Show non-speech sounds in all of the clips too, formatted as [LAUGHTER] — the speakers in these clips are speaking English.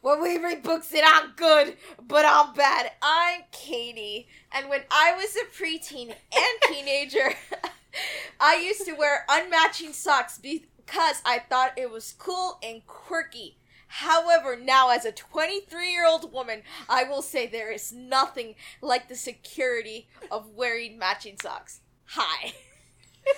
Where we read books that aren't good, but I'm bad. I'm Katie, and when I was a preteen and [LAUGHS] teenager, [LAUGHS] I used to wear unmatching socks because I thought it was cool and quirky. However, now as a 23 year old woman, I will say there is nothing like the security of wearing matching socks. Hi. [LAUGHS]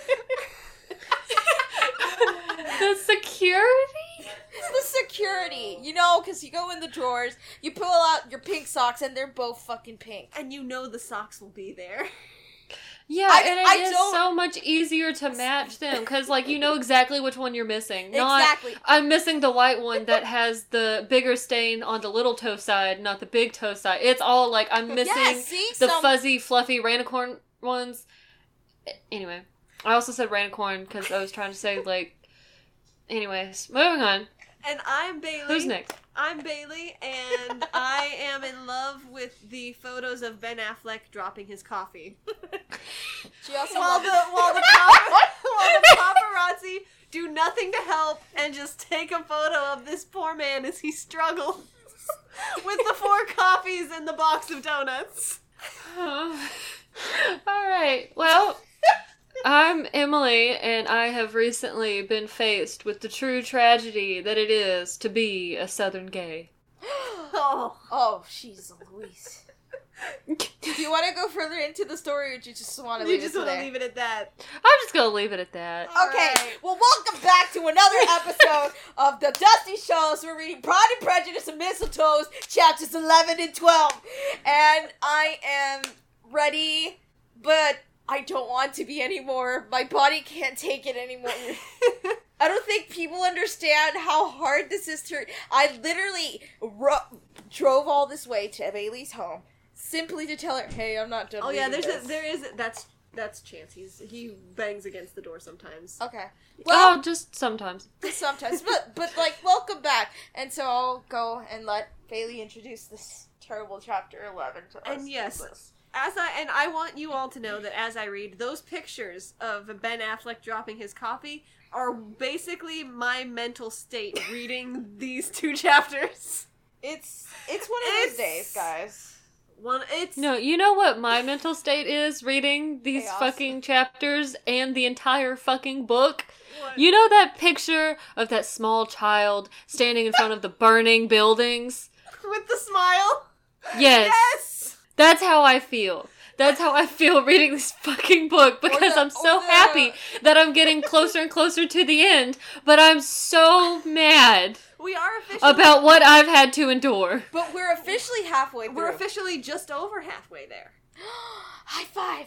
the security? The security. You know, because you go in the drawers, you pull out your pink socks, and they're both fucking pink. And you know the socks will be there. Yeah, I- and it I is don't- so much easier to match them because, like, you know exactly which one you're missing. Not, Exactly. I'm missing the white one that has the bigger stain on the little toe side, not the big toe side. It's all like I'm missing Yeah, see? the Some- fuzzy, fluffy ranicorn ones. Anyway, I also said ranicorn because I was trying to say like. Anyways, moving on. And I'm Bailey. Who's next? I'm Bailey, and [LAUGHS] I am in love with the photos of Ben Affleck dropping his coffee. She also while the while the, [LAUGHS] papar- while the paparazzi do nothing to help and just take a photo of this poor man as he struggles [LAUGHS] with the four coffees and the box of donuts. All right. Well, I'm Emily, and I have recently been faced with the true tragedy that it is to be a Southern gay. [GASPS] Oh, Oh, she's Louise. Do you want to go further into the story, or do you just want to leave it there? you leave just want to leave it at that. I'm just gonna leave it at that. Okay, Alright. well, welcome back to another [LAUGHS] episode of the Dusty Shows. We're reading Pride and Prejudice and Mistletoes, chapters 11 and 12. And I am ready, but I don't want to be anymore. My body can't take it anymore. [LAUGHS] I don't think people understand how hard this is to. I literally ro- drove all this way to Bailey's home simply to tell her, "Hey, I'm not done." Oh yeah, there's this." a, there is that's that's chance. He's he bangs against the door sometimes. Okay. Well, oh, just sometimes. [LAUGHS] sometimes, but but like, welcome back. And so I'll go and let Bailey introduce this terrible chapter eleven to us. And yes, As I and I want you all to know that as I read those pictures of Ben Affleck dropping his coffee are basically my mental state reading [LAUGHS] these two chapters. it's it's one of It's- those days, guys. One, it's No, you know what my mental state is reading these Chaos. fucking chapters and the entire fucking book? What? You know that picture of that small child standing in front of the burning buildings? [LAUGHS] with the smile. Yes. Yes. That's how I feel. That's how I feel reading this fucking book because the- I'm so the- happy that I'm getting closer and closer to the end, but I'm so mad We are officially about what I've had to endure. But we're officially halfway through. we're officially just over halfway there. [GASPS] High five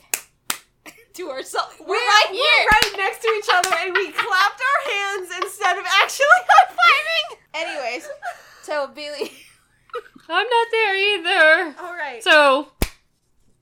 [LAUGHS] to ourselves. We're, We're, right we're here. right next to each other, and we [LAUGHS] clapped our hands instead of actually [LAUGHS] high fiving. Anyways, so Bailey. I'm not there either. All right. So,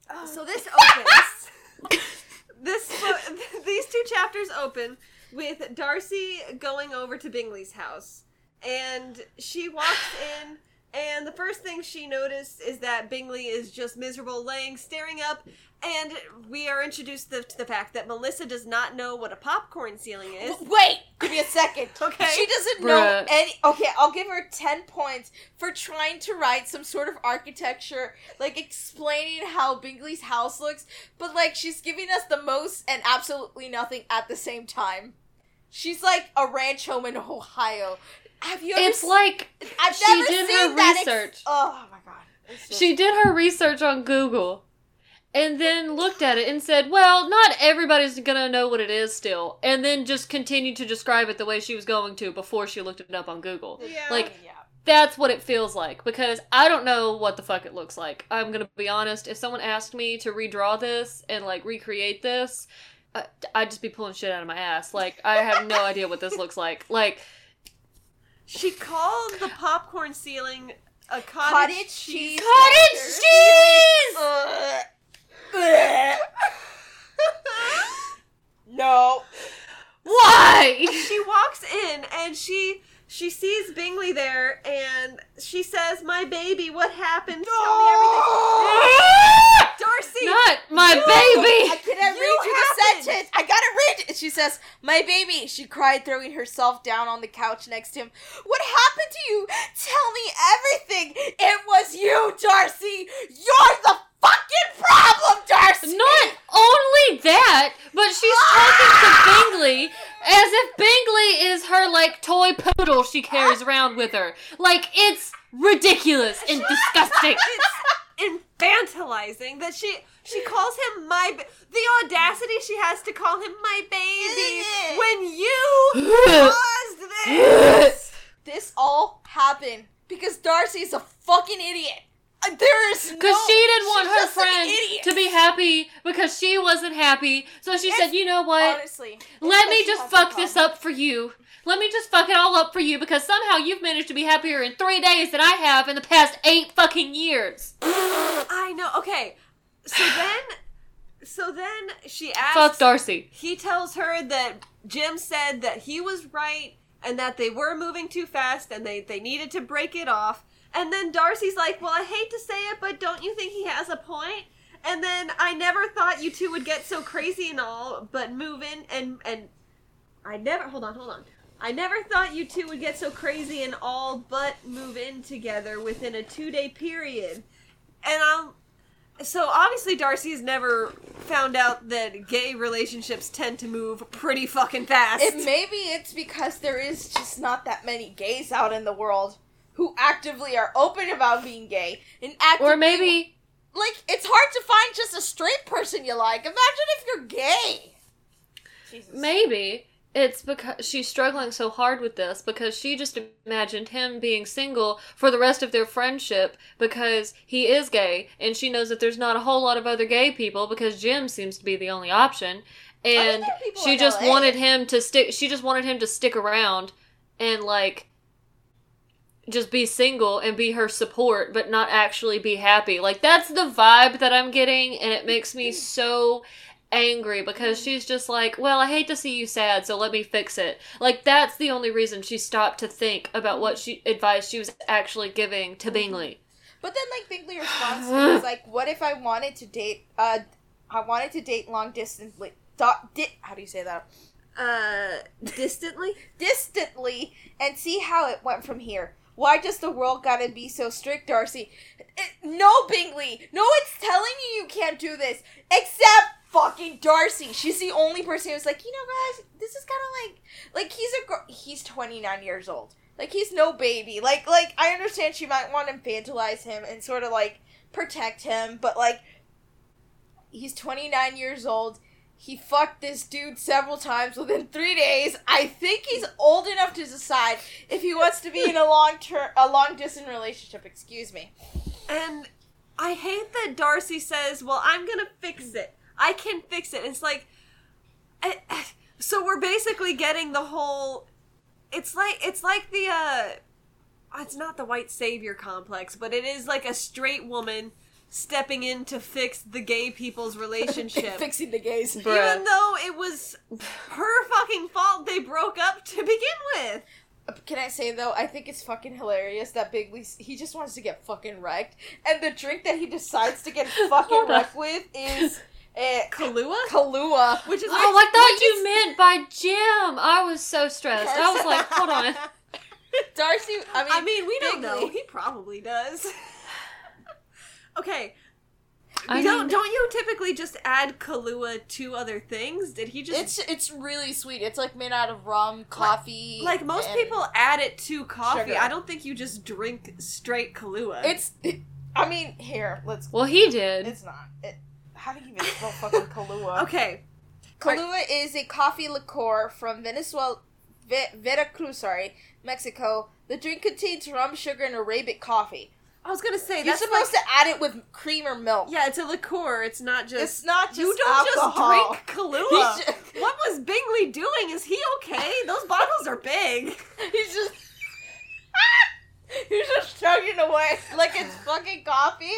Oh. So this opens. [LAUGHS] this [LAUGHS] these two chapters open with Darcy going over to Bingley's house, and she walks in. And the first thing she noticed is that Bingley is just miserable, laying, staring up. And we are introduced to, to the fact that Melissa does not know what a popcorn ceiling is. Wait, give me a second. [LAUGHS] Okay. She doesn't know any. Okay, I'll give her 10 points for trying to write some sort of architecture, like explaining how Bingley's house looks, but like she's giving us the most and absolutely nothing at the same time. She's like a ranch home in Ohio. Have you ever it's s- like I've she never did seen her that ex- research. oh my god. It's just- She did her research on Google and then looked at it and said, well, not everybody's gonna know what it is still. And then just continued to describe it the way she was going to before she looked it up on Google. Yeah. Like, yeah. that's what it feels like because I don't know what the fuck it looks like. I'm gonna be honest. If someone asked me to redraw this and like recreate this, I- I'd just be pulling shit out of my ass. Like, I have no [LAUGHS] idea what this looks like. Like, She called the popcorn ceiling a cottage, Cottage cheese. cheese. cottage texture. cheese! Ugh. [LAUGHS] Ugh. no. Why? she walks in and she she sees Bingley there and she says, "My baby, what happened? Tell me everything." Darcy, Not my I baby! I cannot You read you happened. the sentence. I gotta read it. She says, My baby, she cried, throwing herself down on the couch next to him. What happened to you? Tell me everything. It was you, Darcy. You're the fucking problem, Darcy. Not only that, but she's ah! talking to Bingley as if Bingley is her like toy poodle she carries ah! around with her. Like it's ridiculous and disgusting. [LAUGHS] It's infantilizing that she she calls him my ba- the audacity she has to call him my baby [LAUGHS] when you caused [LAUGHS] this. This all happened because Darcy's a fucking idiot. There is no. Because she didn't want her friend to be happy because she wasn't happy. So she said, you know what? Honestly, Let me just fuck this up for you. Let me just fuck it all up for you because somehow you've managed to be happier in three days than I have in the past eight fucking years. [SIGHS] I know. Okay, so [SIGHS] then, so then she asks. Fuck Darcy. He tells her that Jim said that he was right and that they were moving too fast and they, they needed to break it off. And then Darcy's like, Well, I hate to say it, but don't you think he has a point? And then I never thought you two would get so crazy and all, but move in and and I never hold on, hold on. I never thought you two would get so crazy and all but move in together within a two day period. And I'm so obviously Darcy's never found out that gay relationships tend to move pretty fucking fast. Maybe it's because there is just not that many gays out in the world who actively are open about being gay and actively Or maybe like it's hard to find just a straight person you like. Imagine if you're gay. Jesus. Maybe it's because she's struggling so hard with this because she just imagined him being single for the rest of their friendship because he is gay and she knows that there's not a whole lot of other gay people because Jim seems to be the only option and there are she just LA. wanted him to stick she just wanted him to stick around and like just be single and be her support but not actually be happy like that's the vibe that i'm getting and it makes me so angry because she's just like well i hate to see you sad so let me fix it like that's the only reason she stopped to think about what she advice she was actually giving to bingley But then like Bingley responds to me, is like, what if I wanted to date uh I wanted to date long distantly dot di- how do you say that? uh distantly? Distantly and see how it went from here. Why does the world gotta be so strict, Darcy? Eh, no, Bingley. No one's telling you you can't do this except fucking Darcy. She's the only person who's like, you know, guys, this is kind of like, like he's a gr- he's twenty nine years old. Like he's no baby. Like like I understand she might want to infantilize him and sort of like protect him, but like he's twenty nine years old. He fucked this dude several times within three days. I think he's old enough to decide if he wants to be in a long term, a long distance relationship. Excuse me. And I hate that Darcy says, "Well, I'm to fix it. I can fix it." It's like I- I- so we're basically getting the whole it's like it's like the uh it's not the white savior complex, but it is like a straight woman stepping in to fix the gay people's [LAUGHS] relationship. Fixing the gays. Bruh. Even though it was her fucking fault they broke up to begin with. Can I say though, I think it's fucking hilarious that Bingley he just wants to get fucking wrecked, and the drink that he decides to get [LAUGHS] fucking wrecked with is uh, Kahlua? Kahlua, Which is oh i thought you meant by jim i was so stressed i was like hold on [LAUGHS] Darcy. I mean, I mean, we don't know. Bingley. He probably does. Okay. I don't mean- don't you typically just add Kahlua to other things? Did he just It's it's really sweet. It's like made out of rum, coffee. like most and- people add it to coffee? Sugar. I don't think you just drink straight Kahlua. It's. It, [LAUGHS] I mean, here let's. well he did It's not. It, how do you even spell fucking Kahlua? [LAUGHS] okay. Kahlua is a coffee liqueur from Venezuela, Ve- Veracruz, sorry, Mexico. The drink contains rum, sugar, and Arabic coffee. I was gonna say You're that's supposed like, to add it with cream or milk. Yeah, it's a liqueur. It's not just. It's not just you don't alcohol. just drink [LAUGHS] Kahlua. He's ju- what was Bingley doing? Is he okay? Those bottles are big. [LAUGHS] He's just. [LAUGHS] He's just chugging away like it's fucking coffee.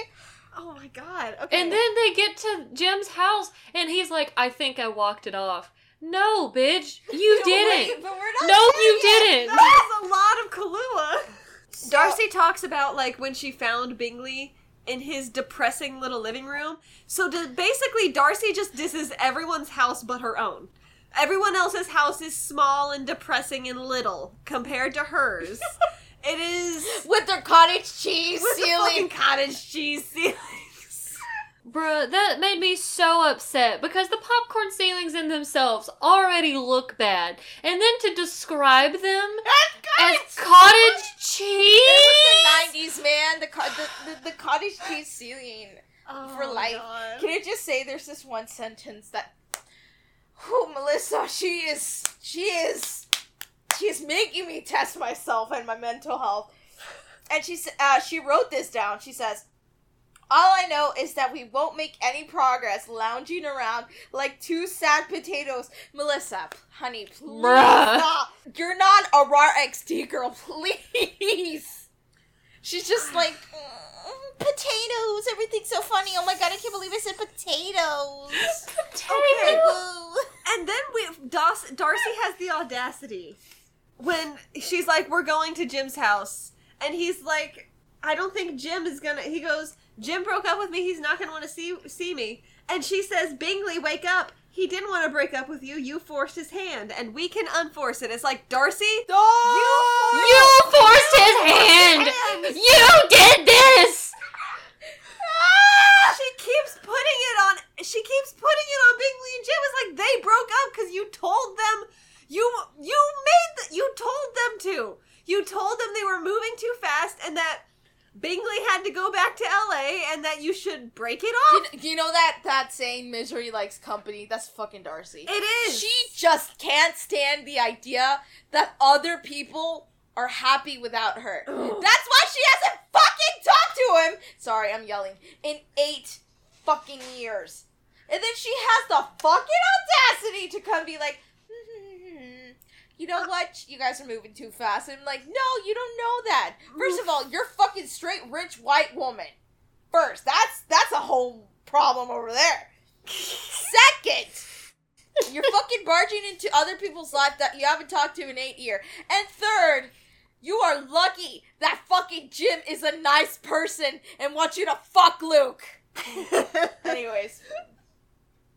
Oh my god. Okay. And then they get to Jim's house, and he's like, "I think I walked it off." No, bitch, you No, didn't. but we're not No, you yet. didn't. That is a lot of Kahlua. So- Darcy talks about like when she found Bingley in his depressing little living room. So to, basically, Darcy just disses everyone's house but her own. Everyone else's house is small and depressing and little compared to hers. [LAUGHS] it is With their cottage cheese with the ceiling. fucking cottage cheese ceilings. Bruh, that made me so upset because the popcorn ceilings in themselves already look bad. And then to describe them as cottage cheese? It was the 90s, man. The, co- the, the, the cottage cheese ceiling. For Oh, life. God. Can I just say there's this one sentence that. Who, Melissa, she is. She is. She is making me test myself and my mental health. And she, uh, she wrote this down. She says. All I know is that we won't make any progress lounging around like two sad potatoes. Melissa, honey, please Bruh. stop. You're not a raw XD girl, [LAUGHS] please. She's just like "Mm, potatoes. Everything's so funny. Oh my god, I can't believe I said potatoes. [LAUGHS] Okay. [LAUGHS] And then we Darcy has the audacity when she's like, "We're going to Jim's house," and he's like, "I don't think Jim is gonna." He goes, "Jim broke up with me. He's not gonna want to see see me." And she says, "Bingley, wake up." He didn't want to break up with you. You forced his hand, and we can unforce it. It's like Darcy. Oh! You forced his hand! Hands. You did this! Ah! She keeps putting it on. She keeps putting it on Bingley and Jim. It's like they broke up because you told them. You you made the, you told them to. You told them they were moving too fast and that Bingley had to go back to L.A. and that you should break it off. kn- you know that that saying "misery likes company"? That's fucking Darcy. It is. She just can't stand the idea that other people are happy without her. That's why she hasn't fucking talked to him. Sorry, I'm yelling. In eight fucking years. And then she has the fucking audacity to come be like, "Hmm, you know what? You guys are moving too fast. And I'm like, no, you don't know that. First of all, you're fucking straight rich white woman. First, that's that's a whole problem over there. Second, you're fucking barging into other people's life that you haven't talked to in eight years. And third, you are lucky that fucking Jim is a nice person and wants you to fuck Luke. [LAUGHS] Anyways,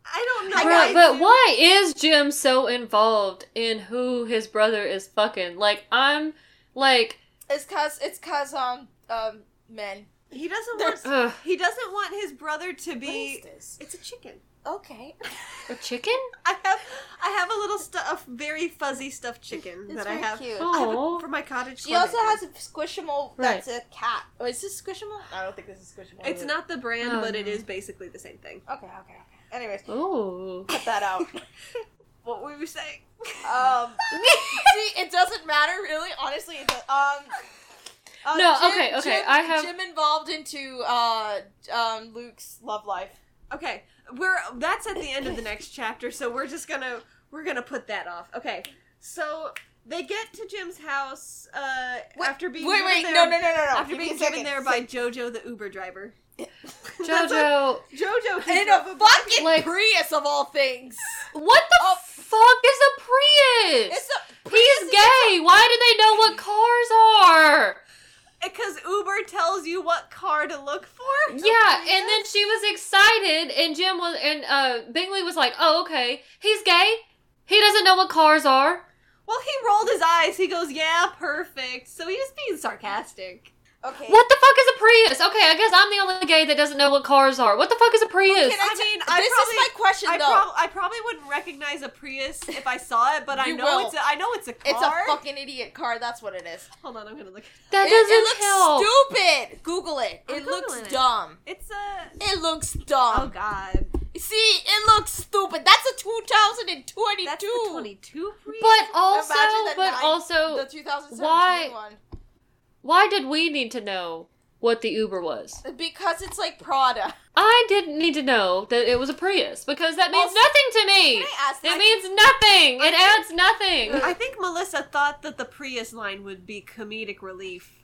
I don't know. I Bruh, got- but why is Jim so involved in who his brother is fucking? Like, I'm like, it's cause it's cause um um men. he doesn't want. ugh, He doesn't want his brother to What is be. this? It's a chicken. Okay. a chicken? [LAUGHS] I have I have a little stuff, very fuzzy stuffed chicken It's that I have cute. I have it Aw. for my cottage. She also has a squishable that's a cat. Oh, is this squishable? I don't think this is squishable. It's is not the brand, Oh, but it no. is basically the same thing. Okay, okay, okay. Anyways, Ooh. cut that out. [LAUGHS] What were we saying? Um, [LAUGHS] see, it doesn't matter really. Honestly, it does, um. uh, No, okay, okay, Jim, I have- Jim involved into uh um Luke's love life. Okay, we're that's at the end of the next chapter, so we're just gonna we're gonna put that off. Okay, so they get to Jim's house uh, Wait, after being wait, given wait, there, no, no, no, no, no. after Give being a given there by Jojo the Uber driver. [LAUGHS] That's Jojo, Jojo in a a fucking Like- Prius of all things. what the Oh. fuck is a Prius? It's a Prius He's is gay. Why do they know what cars are? because Uber tells you what car to look for. Yeah, and then she was excited, and Jim was, and uh, Bingley was like, "Oh, okay, he's gay. He doesn't know what cars are." Well, he rolled his eyes. He goes, "Yeah, perfect." So he was being sarcastic. Okay. What the fuck is a Prius? Okay, I guess I'm the only gay that doesn't know what cars are. What the fuck is a Prius? Can I, I t- mean, I this probably- is my question I, though. prob- I probably wouldn't recognize a Prius if I saw it, but I You know will. it's a, I know it's a car. it's a fucking idiot car. That's what it is. Hold on, I'm gonna look. that It, doesn't it looks help. stupid. Google it. I'm it looks it. dumb. It's a. It looks dumb. Oh. God, See, it looks stupid. That's a 2022. that's the 22 Prius. But also, the but nine- also, the 2017 why- one. Why did we need to know what the Uber was? Because it's like Prada. I didn't need to know that it was a Prius because that means Also- nothing to me. Can I ask It that? means nothing. It adds nothing. I think Melissa thought that the Prius line would be comedic relief.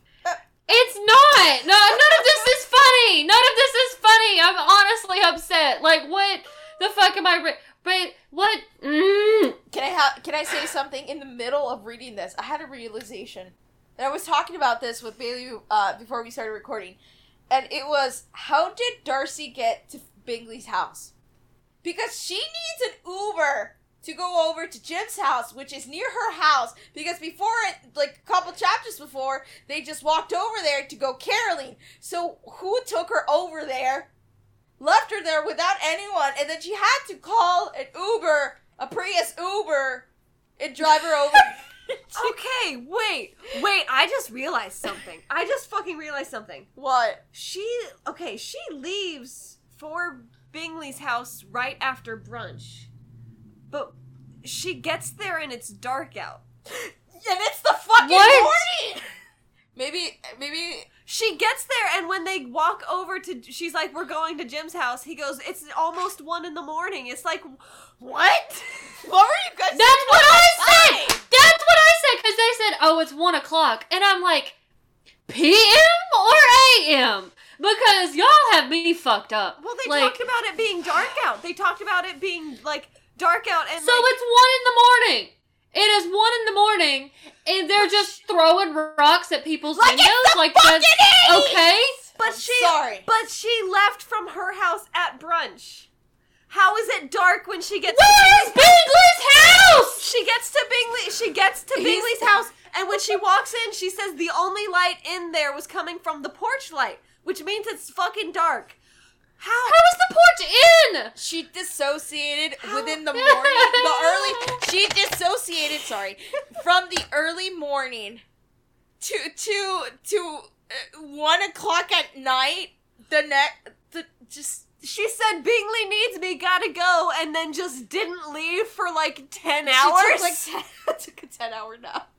It's not. No, none of this is funny. None of this is funny. I'm honestly upset. Like, what the fuck am I? Re- but what? Mm. Can I ha- can I say something in the middle of reading this? I had a realization. And I was talking about this with Bailey uh, before we started recording. And it was how did Darcy get to Bingley's house? Because she needs an Uber to go over to Jim's house, which is near her house, because before it, like a couple chapters before, they just walked over there to go caroling. So who took her over there, left her there without anyone, and then she had to call an Uber, a Prius Uber, and drive her over. [LAUGHS] Okay, wait, wait. I just realized something. I just fucking realized something. what? She okay. She leaves for Bingley's house right after brunch, but she gets there and it's dark out. [GASPS] And it's the fucking What? morning. [LAUGHS] Maybe, maybe. She gets there and when they walk over to, she's like, "We're going to Jim's house." He goes, "It's almost one in the morning." It's like, what? What were you guys? That's what I said. I said because they said, "Oh, it's one o'clock," and I'm like, "P.M. or A.M." Because y'all have me fucked up. Well, they like, talked about it being dark out. They talked about it being like dark out and so like, it's one in the morning. It is one in the morning, and they're just throwing rocks at people's Like windows. it's the like fucking that's 80s! okay. But I'm she sorry. But she left from her house at brunch. How is it dark when she gets Where is to Bingley's house? She gets to Bingley she gets to He's- Bingley's house and when she walks in she says the only light in there was coming from the porch light, which means it's fucking dark. How How is the porch in? She dissociated How- within the [LAUGHS] morning, the early. She dissociated. Sorry, from the early morning to to to uh, one o'clock at night. The next, the just she said Bingley needs me, gotta go, and then just didn't leave for like ten She hours. took like ten, [LAUGHS] took a ten hour nap.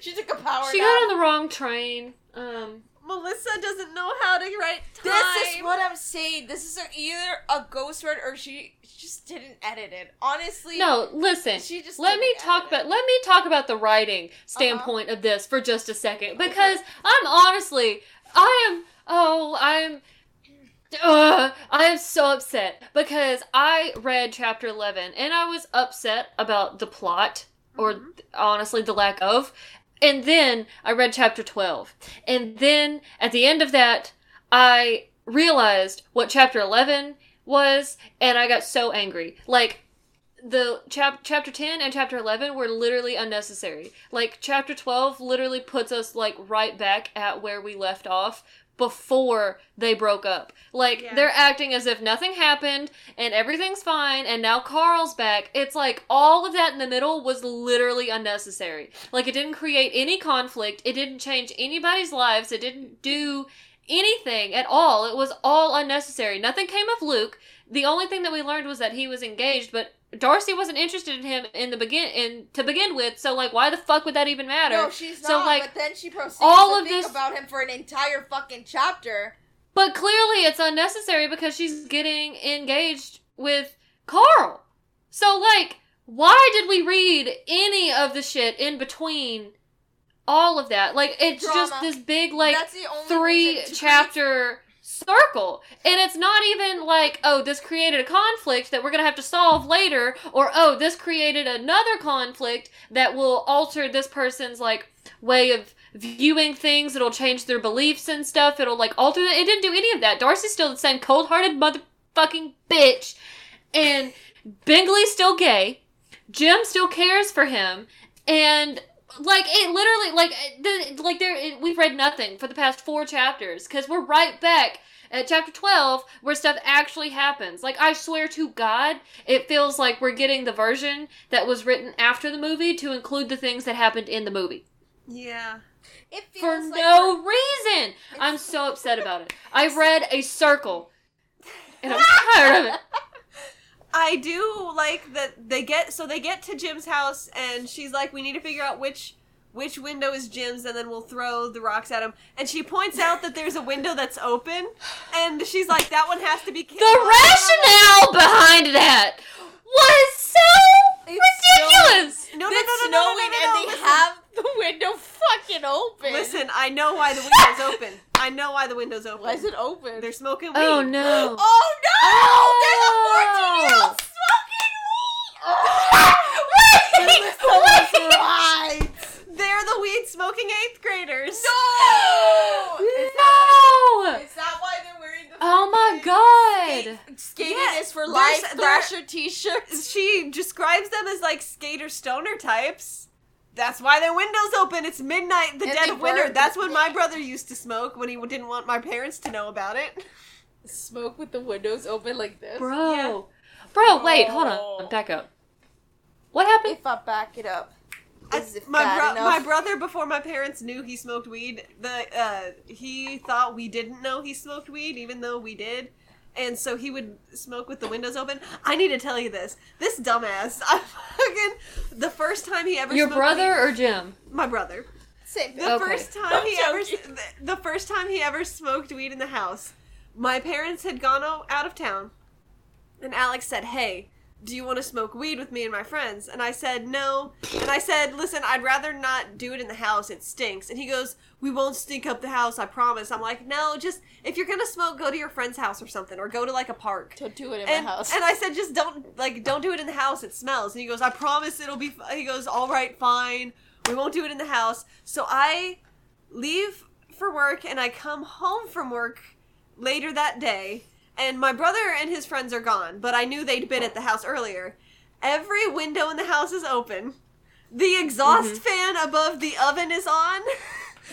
She took a power She nap. got on the wrong train. Um, Melissa doesn't know how to write time. This is what I'm saying. This is either a ghost ghostwriter or she just didn't edit it. Honestly, no, listen. She just let me talk edit it. about let me talk about the writing standpoint of this for just a second because I'm honestly I am oh I'm uh, I am so upset because I read chapter 11 and I was upset about the plot or Mhm. honestly the lack of and then I read chapter 12 and then at the end of that I realized what chapter 11 was and I got so angry like the chap- chapter 10 and chapter 11 were literally unnecessary. Like chapter 12 literally puts us like right back at where we left off before they broke up. Like Yeah. they're acting as if nothing happened and everything's fine and now Carl's back. It's like all of that in the middle was literally unnecessary. Like it didn't create any conflict, it didn't change anybody's lives, it didn't do anything at all. It was all unnecessary. Nothing came of Luke. The only thing that we learned was that he was engaged, but Darcy wasn't interested in him in the begin in to begin with. So like, why the fuck would that even matter? No, she's not. So, like, but then she proceeds all to of think this- about him for an entire fucking chapter. But clearly, it's unnecessary because she's getting engaged with Carl. So like, why did we read any of the shit in between all of that? Like, it's just this big like That's the only three chapter circle. And it's not even like, oh, this created a conflict that we're going to have to solve later, or oh, this created another conflict that will alter this person's like way of viewing things. It'll change their beliefs and stuff. It'll like alter. It didn't do any of that. Darcy's still the same cold hearted motherfucking bitch. And Bingley's still gay. Jim still cares for him. And like it literally like the like there it, we've read nothing for the past four chapters because we're right back at chapter 12 where stuff actually happens. Like i swear to god it feels like we're getting the version that was written after the movie to include the things that happened in the movie. Yeah. It feels for like no reason! I'm so upset about it. I read a circle and i'm tired of it. [LAUGHS] I do like that they get so they get to Jim's house and she's like, we need to figure out which which window is Jim's and then we'll throw the rocks at him. And she points out that there's a window that's open and she's like, that one has to be killed. the rationale behind that was so It's ridiculous No, no, no, it's no, no, no, snowing no, no, and no, they listen. have the window fucking open. Listen, I know why the window's open. I know why the window's open. why is it open? They're smoking oh, weed. oh no [GASPS] Oh no! There's a 14 year Oh. old smoking weed! Oh. [LAUGHS] Wait! Wait! Right! They're the weed smoking eighth graders. No! Is [GASPS] no is that why they're wearing the oh my god skate, Katie Yeah, is for life Thrasher t-shirts. [LAUGHS] She describes them as like skater stoner types. That's why their windows open. It's midnight, the And dead of winter. burn. That's when my brother used to smoke when he didn't want my parents to know about it. Smoke with the windows open like this. Bro. Yeah. Bro, wait, hold on. Oh. Back up. What happened? If I back it up, I- is my bro- my brother before my parents knew he smoked weed the uh he thought we didn't know he smoked weed even though we did and so he would smoke with the windows open i need to tell you this this dumbass [LAUGHS] i fucking the first time he ever Your smoked brother weed- or Jim? my brother Same thing. the Okay. first time he I'm ever joking. the, the first time he ever smoked weed in the house my parents had gone out of town and alex said hey do you want to smoke weed with me and my friends and i said no and i said listen i'd rather not do it in the house it stinks and he goes we won't stink up the house i promise i'm like no just if you're gonna smoke go to your friend's house or something or go to like a park Don't do it in and, my house. and I said, just don't like don't do it in the house. It smells. And he goes, I promise it'll be. F-. He goes, all right, fine. We won't do it in the house. So I leave for work and I come home from work later that day. And my brother and his friends are gone, but I knew they'd been at the house earlier. Every window in the house is open. The exhaust mm-hmm. fan above the oven is on. [LAUGHS]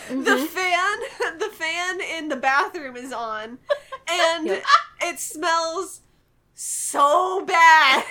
The mm-hmm. fan, [LAUGHS] the fan in the bathroom is on, and Yep. it smells so bad.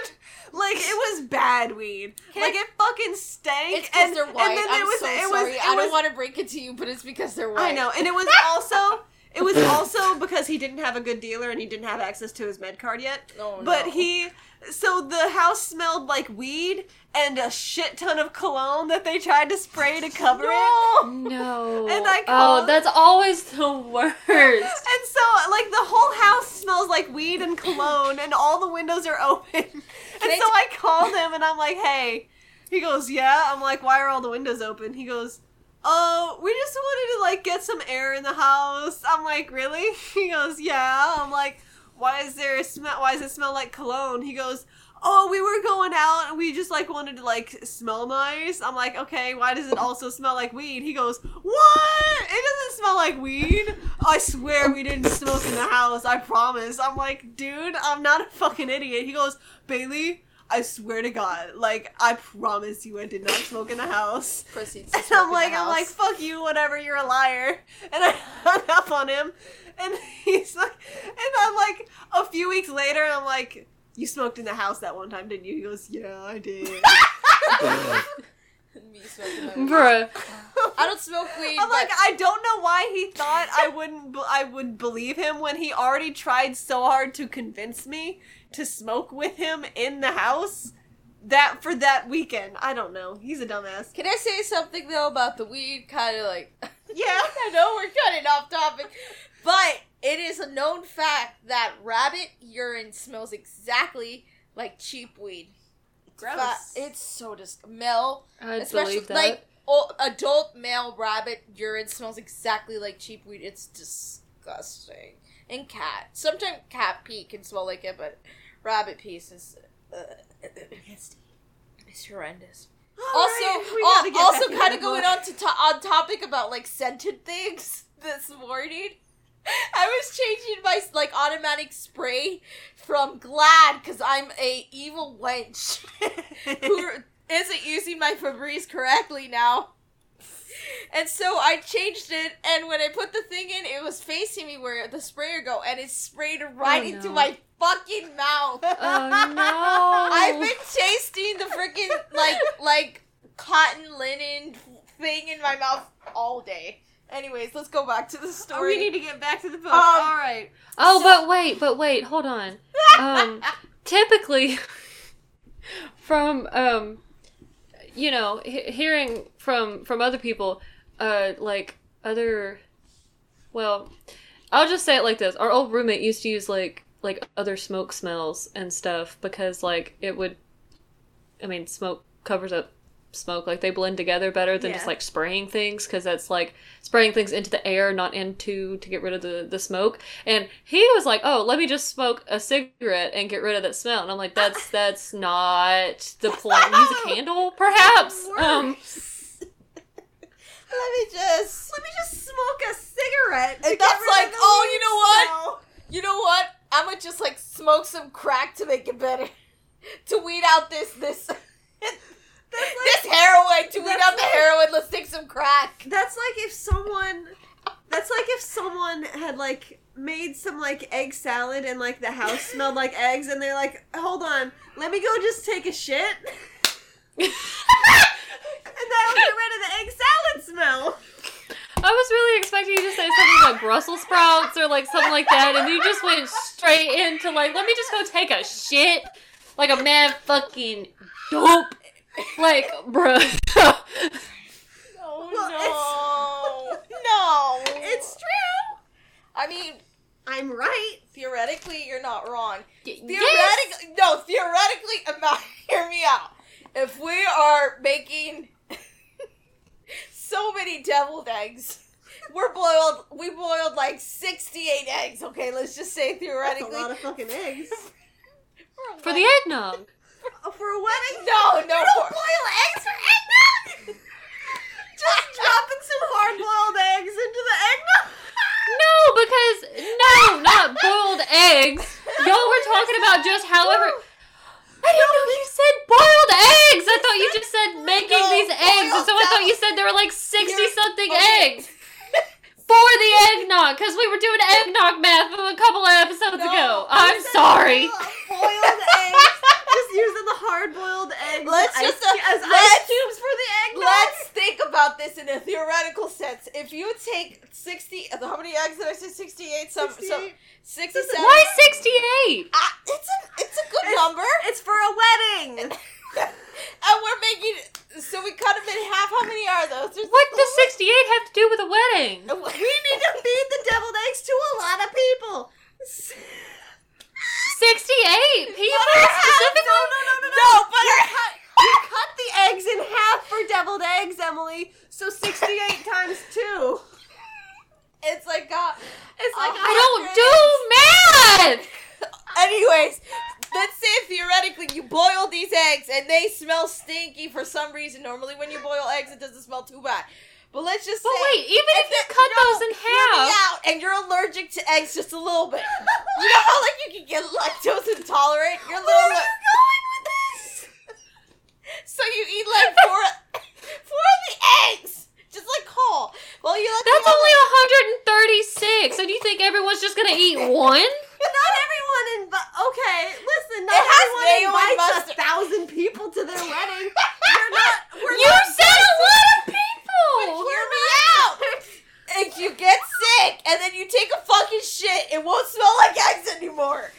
[LAUGHS] like it was bad weed. Can like I- it fucking stank. it's because and, they're white. And then I'm it was, so it sorry. was, I don't want to break it to you, but it's because they're white. I know, and it was also. It was [LAUGHS] also because he didn't have a good dealer and he didn't have access to his med card yet. Oh, But no. he, so the house smelled like weed and a shit ton of cologne that they tried to spray to cover it. No. And I oh, that's always the worst. And so, like, the whole house smells like weed and cologne, and all the windows are open. [LAUGHS] And I so I called him, and I'm like, hey. He goes, yeah. I'm like, why are all the windows open? He goes, oh, we just wanted to, like, get some air in the house. I'm like, really? [LAUGHS] He goes, yeah. I'm like, why is there a smell? Why does it smell like cologne? He goes, oh, we were going out, and we just, like, wanted to, like, smell nice. I'm like, okay, why does it also smell like weed? He goes, what? It doesn't smell like weed. I swear we didn't smoke in the house. I promise. I'm like, dude, I'm not a fucking idiot. He goes, Bailey, I swear to God, like, I promise you I did not smoke in the house. Proceeds [LAUGHS] to And smoke I'm in like, the I'm like, fuck you, whatever, you're a liar. [LAUGHS] And I hung up on him. And [LAUGHS] he's like, and I'm like, a few weeks later, I'm like, you smoked in the house that one time, didn't you? He goes, yeah, I did. Me smoking. Bruh. I don't smoke weed. I'm but like, I don't know why he thought I wouldn't. be- I would believe him when he already tried so hard to convince me to smoke with him in the house. That for that weekend, I don't know. He's a dumbass. Can I say something though about the weed? Kind of like, [LAUGHS] Yeah. I know we're cutting off topic, but it is a known fact that rabbit urine smells exactly like cheap weed. Gross. Fa- it's so dis male, I'd especially believe that. like o- adult male rabbit urine smells exactly like cheap weed. It's disgusting. And cat, sometimes cat pee can smell like it, but rabbit pee is uh, it's horrendous. All also, right, we al- gotta get also kind of going on to to- on topic about like scented things [LAUGHS] this morning. I was changing my like automatic spray from Glad because I'm a evil wench [LAUGHS] who [LAUGHS] isn't using my Febreze correctly now. And so I changed it, and when I put the thing in, it was facing me where the sprayer go, and it sprayed right Oh, into my fucking mouth. Oh no! I've been tasting the freaking like like cotton linen thing in my mouth all day. Anyways, let's go back to the Oh, story. we need to get back to the book. Um, All right. Oh, but wait, but wait, hold on. Um, [LAUGHS] typically, [LAUGHS] from um, you know, he- hearing from from other people, uh, like other, well, I'll just say it like this: our old roommate used to use like like other smoke smells and stuff because like it would, I mean, smoke covers up smoke like they blend together better than just like spraying things because that's like spraying things into the air not into to get rid of the the smoke and he was like oh let me just smoke a cigarette and get rid of that smell and i'm like that's [LAUGHS] that's not the [LAUGHS] point use a candle perhaps um [LAUGHS] Let me just. Let me just smoke a cigarette. And that's like, oh, you know what? You know what? I'm gonna just like smoke some crack to make it better. [LAUGHS] to weed out this this [LAUGHS] this heroin. To weed out the like- heroin, let's take some crack. That's like if someone. That's like if someone had like made some like egg salad and like the house smelled like eggs, and they're like, "Hold on, let me go just take a shit." [LAUGHS] And that'll get rid of the egg salad smell. I was really expecting you to say something like Brussels sprouts or like something like that, and you just went straight into like, let me just go take a shit, like a mad fucking dope, like, bro. [LAUGHS] Oh Well, no, no. It's true. I mean, I'm right. theoretically, you're not wrong. yes. Theoretically, no. Theoretically, [LAUGHS] about hear me out. If we are making [LAUGHS] so many deviled eggs, we're boiled. We boiled like sixty-eight eggs. Okay, let's just say That's a lot of fucking eggs. [LAUGHS] a For the wedding. Eggnog. for a wedding? No, no. You don't for- boil eggs for eggnog. [LAUGHS] Just dropping some hard-boiled eggs into the eggnog. [LAUGHS] No, because no, not boiled eggs. Y'all were talking about just however. I didn't know you said boiled eggs. I thought you just said making No, these eggs, and so I thought you said there were like sixty something eggs for the eggnog because we were doing eggnog math a couple of episodes No, ago. I I'm sorry. Boiled eggs. [LAUGHS] Just using the hard-boiled eggs Let's as, just, uh, as let's- ice cubes for the eggnog. Let's think about this in a theoretical sense. If you take sixty, how many eggs did I say? Sixty-eight. Some, some 68. sixty-seven. Why sixty-eight? Ah, it's a, it's a good It's- number. It's for a wedding. [LAUGHS] and we're making so we cut them in half. How many are those? There's What does sixty-eight have to do with a wedding? [LAUGHS] We need to feed the deviled eggs to a lot of people. Sixty-eight [LAUGHS] people No, specifically. no, no, no, no. No, but you cut, you cut the eggs in half for deviled eggs, Emily. So 68 [LAUGHS] times 2. It's like uh, It's like a I don't do math. Anyways, let's say theoretically you boil these eggs and they smell stinky for some reason. Normally, when you boil eggs, it doesn't smell too bad. But let's just But say. wait, even and if you cut no, those in half, out, and you're allergic to eggs just a little bit. [LAUGHS] You know how like you can get lactose intolerant. You're a Where little. are you going with this? [LAUGHS] So you eat like four, [LAUGHS] four of the eggs, just like Cole. Well, you let that's only other- 136. So do you think everyone's just gonna eat one? Not Okay, listen. Not It has everyone invites a thousand people to their [LAUGHS] wedding. We're not. We're You not said a lot of But people. hear me out. If you get sick and then you take a fucking shit, it won't smell like eggs anymore.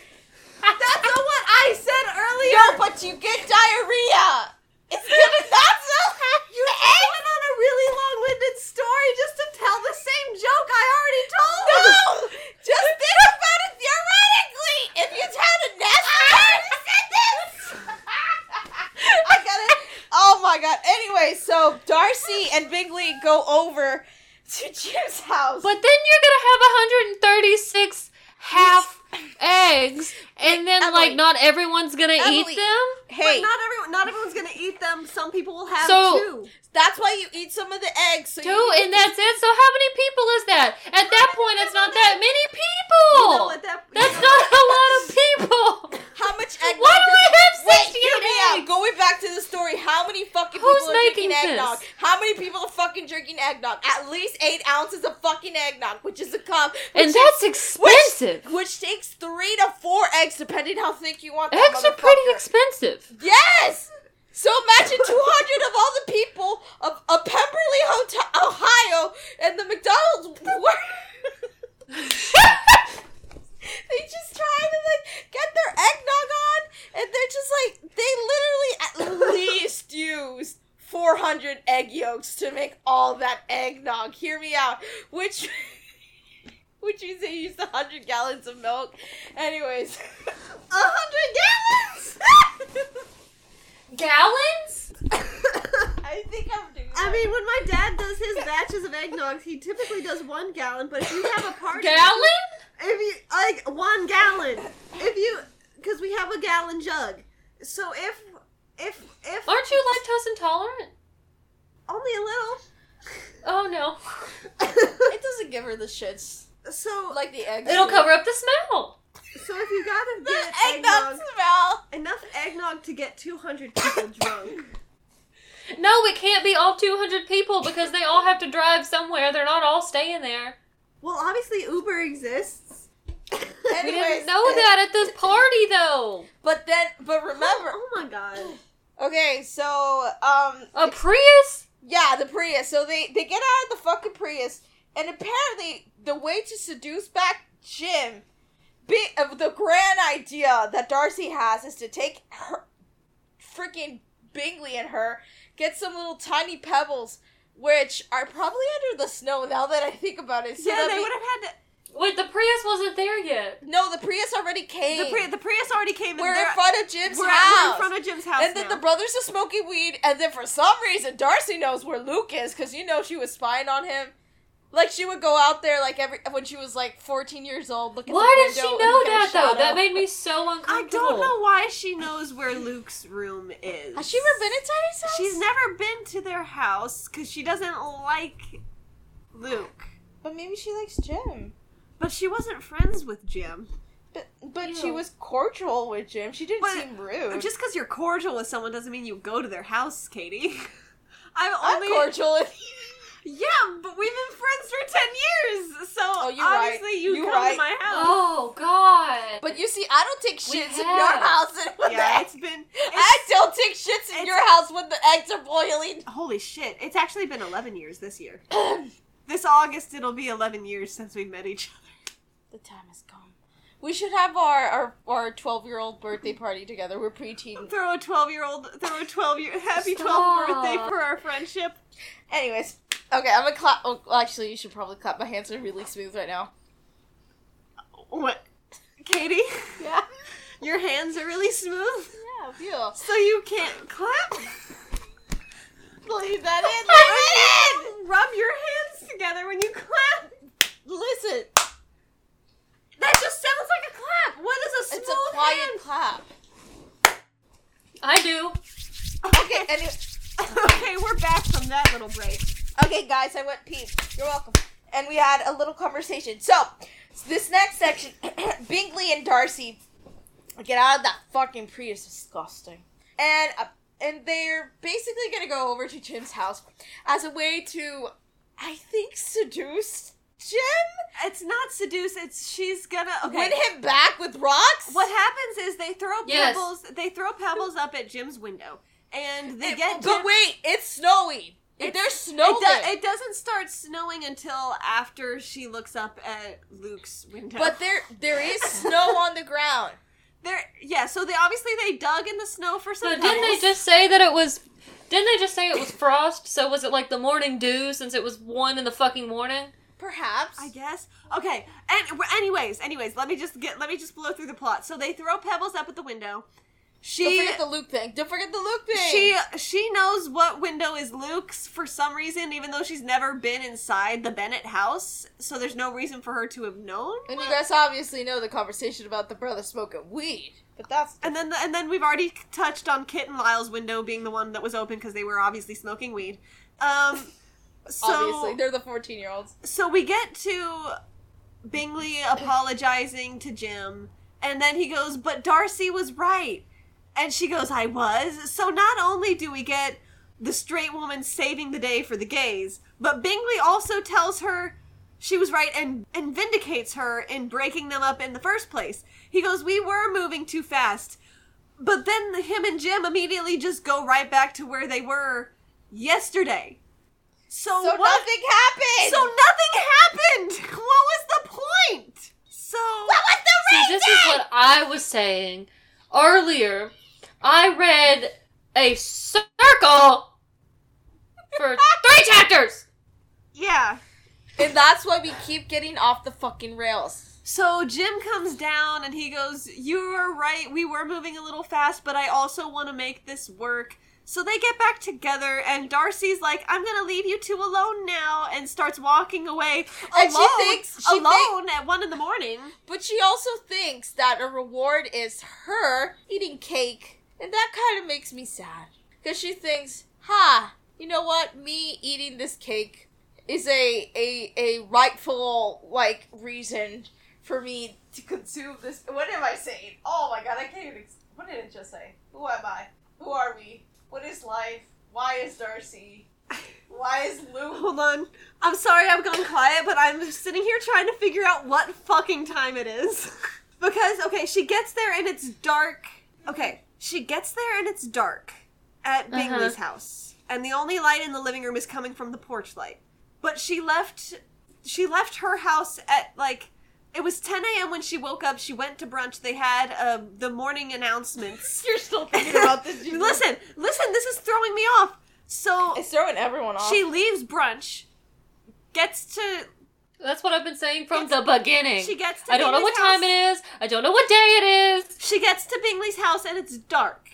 That's not what I said earlier. No, but you get diarrhea. It's gonna not smell like You the just eggs. went on a really long-winded story just to tell the same joke I already told. No, just think about it theoretically. If you had a nest, I already said this. I gotta. Oh my god. Anyway, so Darcy and Bingley go over to Jim's house. But then you're gonna have 136 half eggs, and then Emily. like not everyone's gonna Emily. eat them. hey, But not everyone. Not everyone's gonna eat them. Some people will have So- two. that's why you eat some of the eggs. So Two, you and that's it. So how many people is that? At that point, it's not that many You people. know what that- That's you know not a lot of people. [LAUGHS] How much eggnog? Why do does I have Wait, 68 hear me out. Going back to the story, how many fucking Who's people are drinking eggnog? this? How many people are fucking drinking eggnog? At least eight ounces of fucking eggnog, which is a cup. And that's expensive. Which, which takes three to four eggs, depending how thick you want. Eggs are pretty expensive. Yes. So imagine 200 of all the people of, of Pemberley, Hotel, Ohio, and the McDonald's [LAUGHS] were. [LAUGHS] they just try to like get their eggnog on, and they're just like they literally at least [LAUGHS] used 400 egg yolks to make all that eggnog. Hear me out. Which. [LAUGHS] Which means they used 100 gallons of milk. Anyways. [LAUGHS] A hundred Gallons? [LAUGHS] I think I'm doing I that. mean, when my dad does his batches of eggnogs, he typically does one gallon. But if you have a party, Gallon? if you like one gallon, if you because we have a gallon jug, so if if if Aren't you lactose intolerant? only a little, Oh no. [LAUGHS] It doesn't give her the shits. so Like the eggs. It'll do. cover up the smell. So if you gotta The get eggnog eggnog, smell. enough eggnog to get 200 people drunk. [LAUGHS] No, it can't be all 200 people because they all have to drive somewhere. They're not all staying there. Well, obviously Uber exists. [LAUGHS] We Anyways, didn't know that at this party, though. But then, but remember, [GASPS] Oh my god. okay, so um, A Prius? yeah, the Prius. So they they get out of the fucking Prius, and apparently the way to seduce back Jim, be, uh, the grand idea that Darcy has is to take her, freaking Bingley and her, get some little tiny pebbles. Which are probably under the snow now that I think about it. So yeah, they we- would have had to. Wait, the Prius wasn't there yet. No, the Prius already came. The, Pri- the Prius already came in. we're They're- in front of Jim's we're, house. we're in front of Jim's house and then now. the brothers are smoking weed, and then for some reason Darcy knows where Luke is because you know she was spying on him. Like she would go out there like every when she was like 14 years old. Look at Why the did she know and look at that though? That made me so uncomfortable. I don't know why she knows where Luke's room is. Has she ever been inside his house? She's never been to their house because she doesn't like Luke. But maybe she likes Jim. But she wasn't friends with Jim. But but she was cordial with Jim. She didn't But- seem rude. Just because you're cordial with someone doesn't mean you go to their house, Katie. [LAUGHS] I've I'm only cordial. With yeah, but we've been friends for ten years, so Oh, you're right. obviously you You come right. to my house. Oh God. but you see, I don't take shits in your house. And when yeah, the- it's been I don't take shits in your house when the eggs are boiling. holy shit. It's actually been eleven years this year. [CLEARS THROAT] This August it'll be eleven years since we met each other. The time has come. We should have our our our twelve year old birthday party together. We're preteen. Throw a twelve year old throw a twelve year happy Stop. twelfth birthday for our friendship. Anyways, okay, I'm gonna clap. Oh, actually, you should probably clap. My hands are really smooth right now. What Katie? Yeah. [LAUGHS] Your hands are really smooth. Yeah, feel. So you can't clap? Leave that in. Leave it Rub your hands together when you clap. Listen, That just sounds like a clap. What is a smooth it's a quiet hand? clap. I do. [LAUGHS] Okay, anyway. [LAUGHS] okay, we're back from that little break. Okay, guys, I went pee. You're welcome. And we had a little conversation. So, this next section, [CLEARS THROAT] Bingley and Darcy get out of that fucking Prius. Disgusting. And uh, and they're basically gonna go over to Jim's house as a way to, I think, seduce Jim. It's not seduce. It's she's gonna okay. Win him back with rocks. What happens is they throw Yes. pebbles. They throw pebbles up at Jim's window, and they It- get. but Jim- wait, it's snowing. It's- There's snow It, there. do- it doesn't start snowing until after she looks up at Luke's window. but there there is [LAUGHS] snow on the ground. there, yeah. So they obviously they dug in the snow for some. So didn't they just say that it was? Didn't they just say it was frost? So was it like the morning dew since it was one in the fucking morning? Perhaps. I guess. Okay. And anyways, anyways, let me just get let me just blow through the plot. So they throw pebbles up at the window. Don't She forget the Luke thing. Don't forget the Luke thing. she she knows what window is Luke's for some reason, even though she's never been inside the Bennet house. So there's no reason for her to have known. And you guys obviously know the conversation about the brother smoking weed, but that's And then the, and then we've already touched on Kit and Lyle's window being the one that was open because they were obviously smoking weed. Um, so obviously they're the fourteen year olds. so we get to Bingley apologizing to Jim, and then he goes, But Darcy was right. And she goes, I was. So not only do we get the straight woman saving the day for the gays, but Bingley also tells her she was right and, and vindicates her in breaking them up in the first place. He goes, We were moving too fast. But then him and Jim immediately just go right back to where they were yesterday. So, So what? nothing happened. So nothing happened. [LAUGHS] What was the point? So what was the See, reason? this is what I was saying earlier. I read a circle for three chapters. yeah. and that's why we keep getting off the fucking rails. So Jim comes down and he goes, "You were right. We were moving a little fast, but I also want to make this work." So they get back together, and Darcy's like, "I'm gonna leave you two alone now," and starts walking away And she thinks- she alone at one in the morning. But she also thinks that a reward is her eating cake, and that kind of makes me sad because she thinks, "Ha, you know what? Me eating this cake is a a a rightful like reason for me to consume this. What am I saying? Oh my god, I can't even. What did it just say? Who am I? Who are we? What is life? Why is Darcy? Why is Luke? [LAUGHS] Hold on. I'm sorry I've gone quiet, but I'm sitting here trying to figure out what fucking time it is. [LAUGHS] because, okay, she gets there and it's dark. Okay, she gets there and it's dark at Uh-huh. Bingley's house. And the only light in the living room is coming from the porch light. But she left she left her house at like it was 10 a.m. when she woke up. She went to brunch. They had uh, the morning announcements. [LAUGHS] You're still [LAUGHS] thinking about this. listen, listen, this is throwing me off. So It's throwing everyone off. she leaves brunch, gets to That's what I've been saying from the beginning. she gets to I don't know Bingley's what time it is. I don't know what day it is. She gets to Bingley's house and it's dark.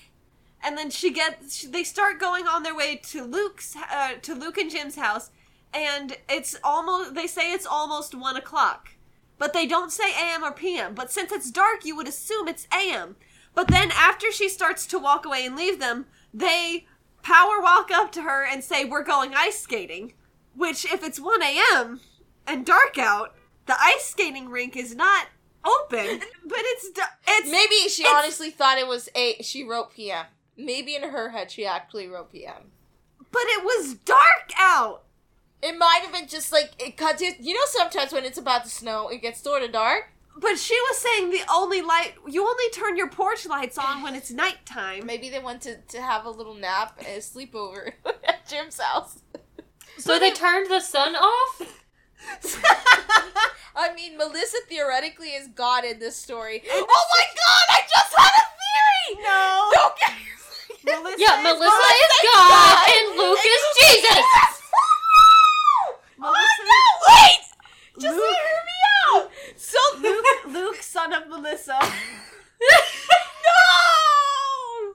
And then she gets she, they start going on their way to Luke's uh, to Luke and Jim's house and it's almost they say it's almost 1 o'clock. But they don't say AM or PM. But since it's dark, you would assume it's AM. But then after she starts to walk away and leave them, they power walk up to her and say, We're going ice skating. Which, if it's 1 a.m. and dark out, the ice skating rink is not open. But it's. it's Maybe she It's- honestly thought it was a. She wrote PM. Maybe in her head she actually wrote PM. But it was dark out! It might have been just like it cuts it. You know, sometimes when it's about to snow, it gets sort of dark. But she was saying the only light. You only turn your porch lights on when it's nighttime. Maybe they went to, to have a little nap and a sleepover [LAUGHS] at Jim's house. So they turned the sun off? [LAUGHS] I mean, Melissa theoretically is God in this story. oh, oh my god, I just had a theory! No. Don't get Melissa [LAUGHS] Yeah, is Melissa oh, God. is God and Luke is Jesus. Oh Melissa- no, wait! Just Luke- hear me out! So Luke, Luke, son of Melissa. [LAUGHS] no!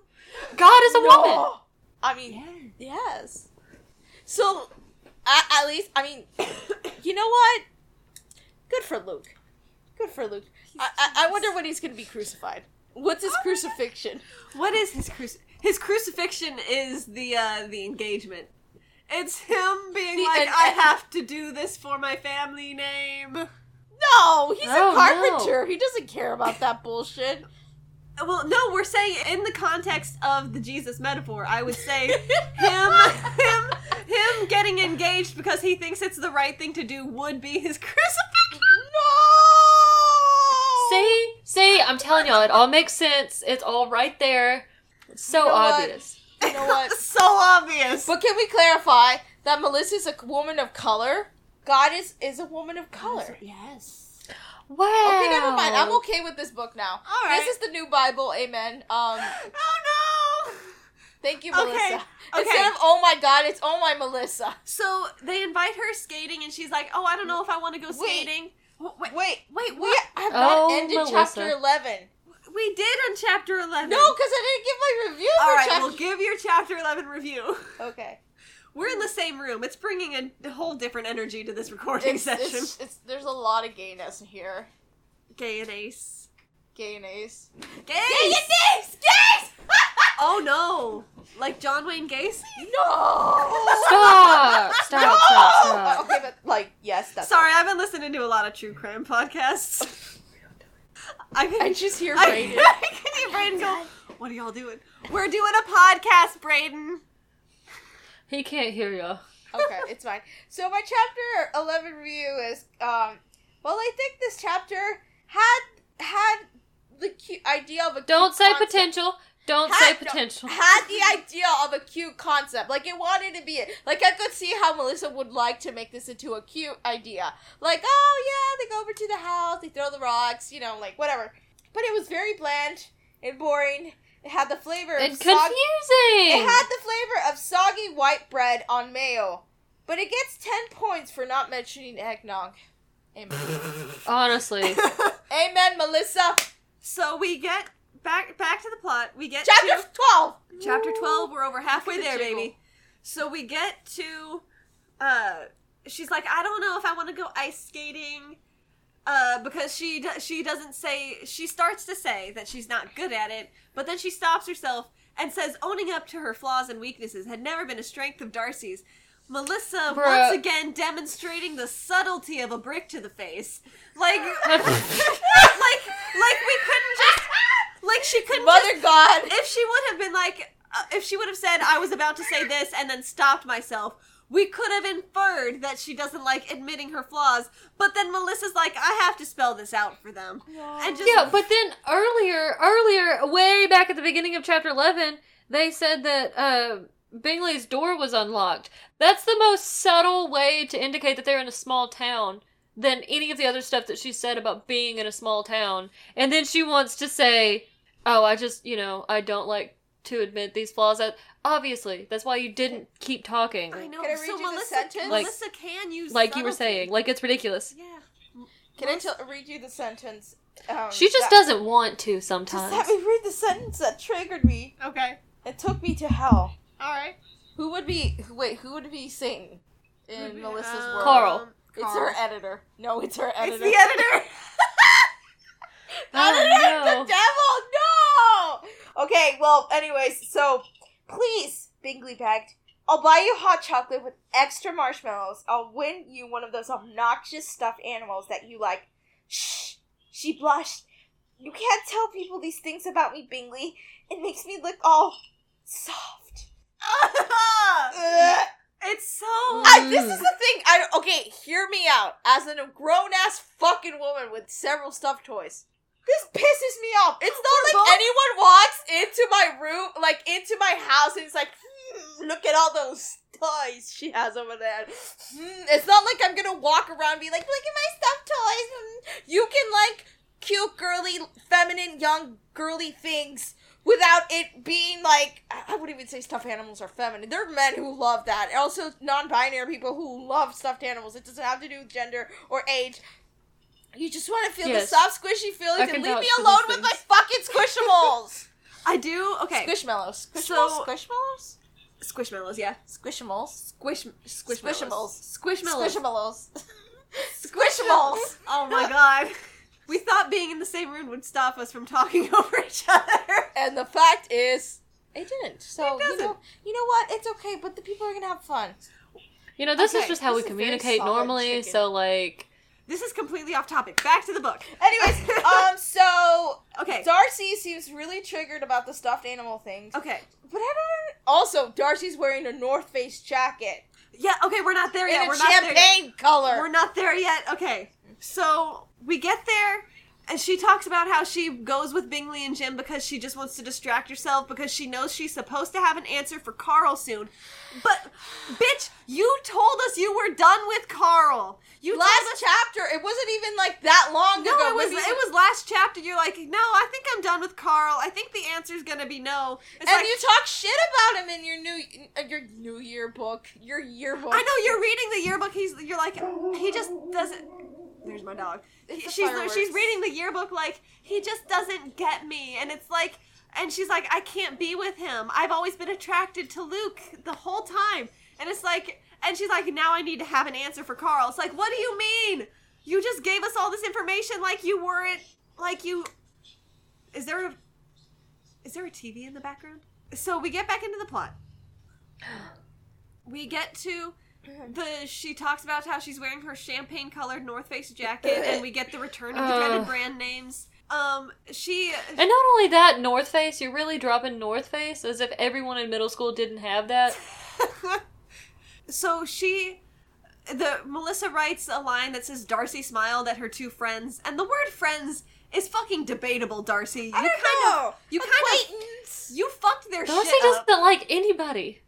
God is a woman. I mean, yes. So, at, at least, I mean, [COUGHS] you know what? Good for Luke. Good for Luke. I, I, I wonder when he's going to be crucified. What's his crucifixion? [LAUGHS] What is his cruci- his crucifixion? Is the uh the engagement? It's him being The- like, and- I and- have to do this for my family name. No, he's Oh, a carpenter. He doesn't care about that bullshit. Well, no, we're saying in the context of the Jesus metaphor, I would say [LAUGHS] him, him, him getting engaged because he thinks it's the right thing to do would be his [LAUGHS] crucifixion. No! See? See? I'm telling y'all, it all makes sense. It's all right there. It's so You know what? obvious. You know what? [LAUGHS] so obvious. But can we clarify that Melissa's a woman of color? God is, is a woman of color. Yes. Wow. Okay, never mind. I'm okay with this book now. All right. This is the new Bible. Amen. Um, [GASPS] Oh no. thank you, Okay, Melissa. okay. Instead of oh my God, it's oh my Melissa. So they invite her skating, and she's like, "Oh, I don't know if I want to go Wait. skating." Wait, Wait, Wait, wait, we what? have not Oh, ended Melissa. chapter eleven. We did on chapter eleven. No, because I didn't give my review All for right, chapter. we'll give your chapter eleven review. okay. We're in the same room. It's bringing a whole different energy to this recording It's, session. it's, it's, there's a lot of gayness here. Gay and ace. Gay and ace. Gays! Gay and ace! Gays! [LAUGHS] Oh no! Like John Wayne Gacy? no! Stop! [LAUGHS] Stop, stop, stop. Okay, but like, yes, that's Sorry, I've been listening to a lot of true crime podcasts. [LAUGHS] I can, I just hear I, Brayden. I can hear Braden go, What are y'all doing? We're doing a podcast, Braden. He can't hear you. okay, it's fine. So my chapter eleven review is um. Well, I think this chapter had had the cute idea of a Don't cute say concept. potential. Don't Had- say potential. Had the idea of a cute concept, like it wanted to be it. Like I could see how Melissa would like to make this into a cute idea. Like, oh yeah, they go over to the house, they throw the rocks, you know, like whatever. But it was very bland and boring. It had the flavor of and sog- confusing. It had the of soggy white bread on mayo, but it gets 10 points for not mentioning eggnog. Amen. [LAUGHS] Honestly. [LAUGHS] Amen, Melissa. so we get back back to the plot. We get Chapter to 12. chapter 12. We're over halfway there, the jiggle. baby. So we get to uh she's like I don't know if I want to go ice skating uh because she do- she doesn't say she starts to say that she's not good at it, but then she stops herself and says owning up to her flaws and weaknesses had never been a strength of Darcy's. Melissa once again demonstrating the subtlety of a brick to the face. Like, [LAUGHS] [LAUGHS] like, like we couldn't just, like she couldn't just Mother God. if she would have been like uh, if she would have said i was about to say this and then stopped myself we could have inferred that she doesn't like admitting her flaws but then melissa's like i have to spell this out for them and just Yeah, but then earlier, earlier, way back at the beginning of chapter 11, they said that uh, Bingley's door was unlocked. That's the most subtle way to indicate that they're in a small town than any of the other stuff that she said about being in a small town. And then she wants to say, oh, I just, you know, I don't like to admit these flaws. That Obviously, that's why you didn't keep talking. i know Can I so read you the melissa sentence? Like- melissa can use Like you were saying. Like, it's ridiculous. yeah Can I tell, read you the sentence? Um, She just that- doesn't want to Just sometimes. let me read the sentence that triggered me. okay It took me to hell. all right Who would be? who- Wait, who would be Satan in Melissa's Um, world? Carl. It's Carl. her editor. No, it's her editor. it's the editor [LAUGHS] Oh, editor, no. the devil. Okay. Well, anyways, so please, Bingley begged. I'll buy you hot chocolate with extra marshmallows. I'll win you one of those obnoxious stuffed animals that you like. Shh. She blushed. You can't tell people these things about me, Bingley. It makes me look all soft. [LAUGHS] It's so I, this is the thing. I okay. Hear me out. As a grown ass fucking woman with several stuffed toys, this pisses me off. It's not We're like both- anyone walks into my room, like into my house, and it's like, hmm, look at all those toys she has over there. Hmm, It's not like I'm gonna walk around and be like, look at my stuffed toys. Hmm. You can like cute, girly, feminine, young, girly things without it being like I wouldn't even say stuffed animals are feminine. There are men who love that. And also non-binary people who love stuffed animals. It doesn't have to do with gender or age. You just want to feel Yes. the soft, squishy feelings and leave me alone with my fucking squishamals. [LAUGHS] i do okay Squishmallows. Squishmallows. So- Squishmallows. squishmallows yeah Squishmallows. squish Squishmallows. squishmallows squishmallows [LAUGHS] Squishmallows. Oh my god. We thought being in the same room would stop us from talking [LAUGHS] over each other. And the fact is, it didn't. So It you know, you know what? It's okay. But the people are gonna have fun. You know, this Okay, is just how we communicate normally. chicken. So, like, This is completely off topic. Back to the book. [LAUGHS] Anyways, um, [LAUGHS] so Okay. Darcy seems really triggered about the stuffed animal things. Okay. But I don't. Also, Darcy's wearing a North Face jacket Yeah, okay, we're not there in yet. We're not there yet. champagne color. We're not there yet. Okay. So we get there and she talks about how she goes with Bingley and Jim because she just wants to distract herself because she knows she's supposed to have an answer for Carl soon. But bitch, you told us you were done with Carl. You Last us chapter, it wasn't even like that long No, ago. it was Maybe it was last chapter. You're like, no, I think I'm done with Carl. I think the answer's gonna be no. It's and like, you talk shit about him in your new uh, your new year book. Your yearbook. I know you're reading the yearbook. He's you're like he just doesn't. There's my dog. It's she's she's reading the yearbook like he just doesn't get me, and it's like, and she's like, I can't be with him. I've always been attracted to Luke the whole time, and it's like, and she's like, now I need to have an answer for Carl. It's like, what do you mean? You just gave us all this information like you weren't like you. Is there a is there a TV in the background? So we get back into the plot. [GASPS] We get to the she talks about how she's wearing her champagne colored North Face jacket and we get the return of the dreaded Ugh. brand names. Um she and not only that, North Face, you're really dropping North Face as if everyone in middle school didn't have that. [LAUGHS] so she the Melissa writes a line that says Darcy smiled at her two friends and the word friends is fucking debatable, Darcy. You I don't kind know. of you kind of Acquaintance. you fucked their Darcy shit doesn't up. like anybody.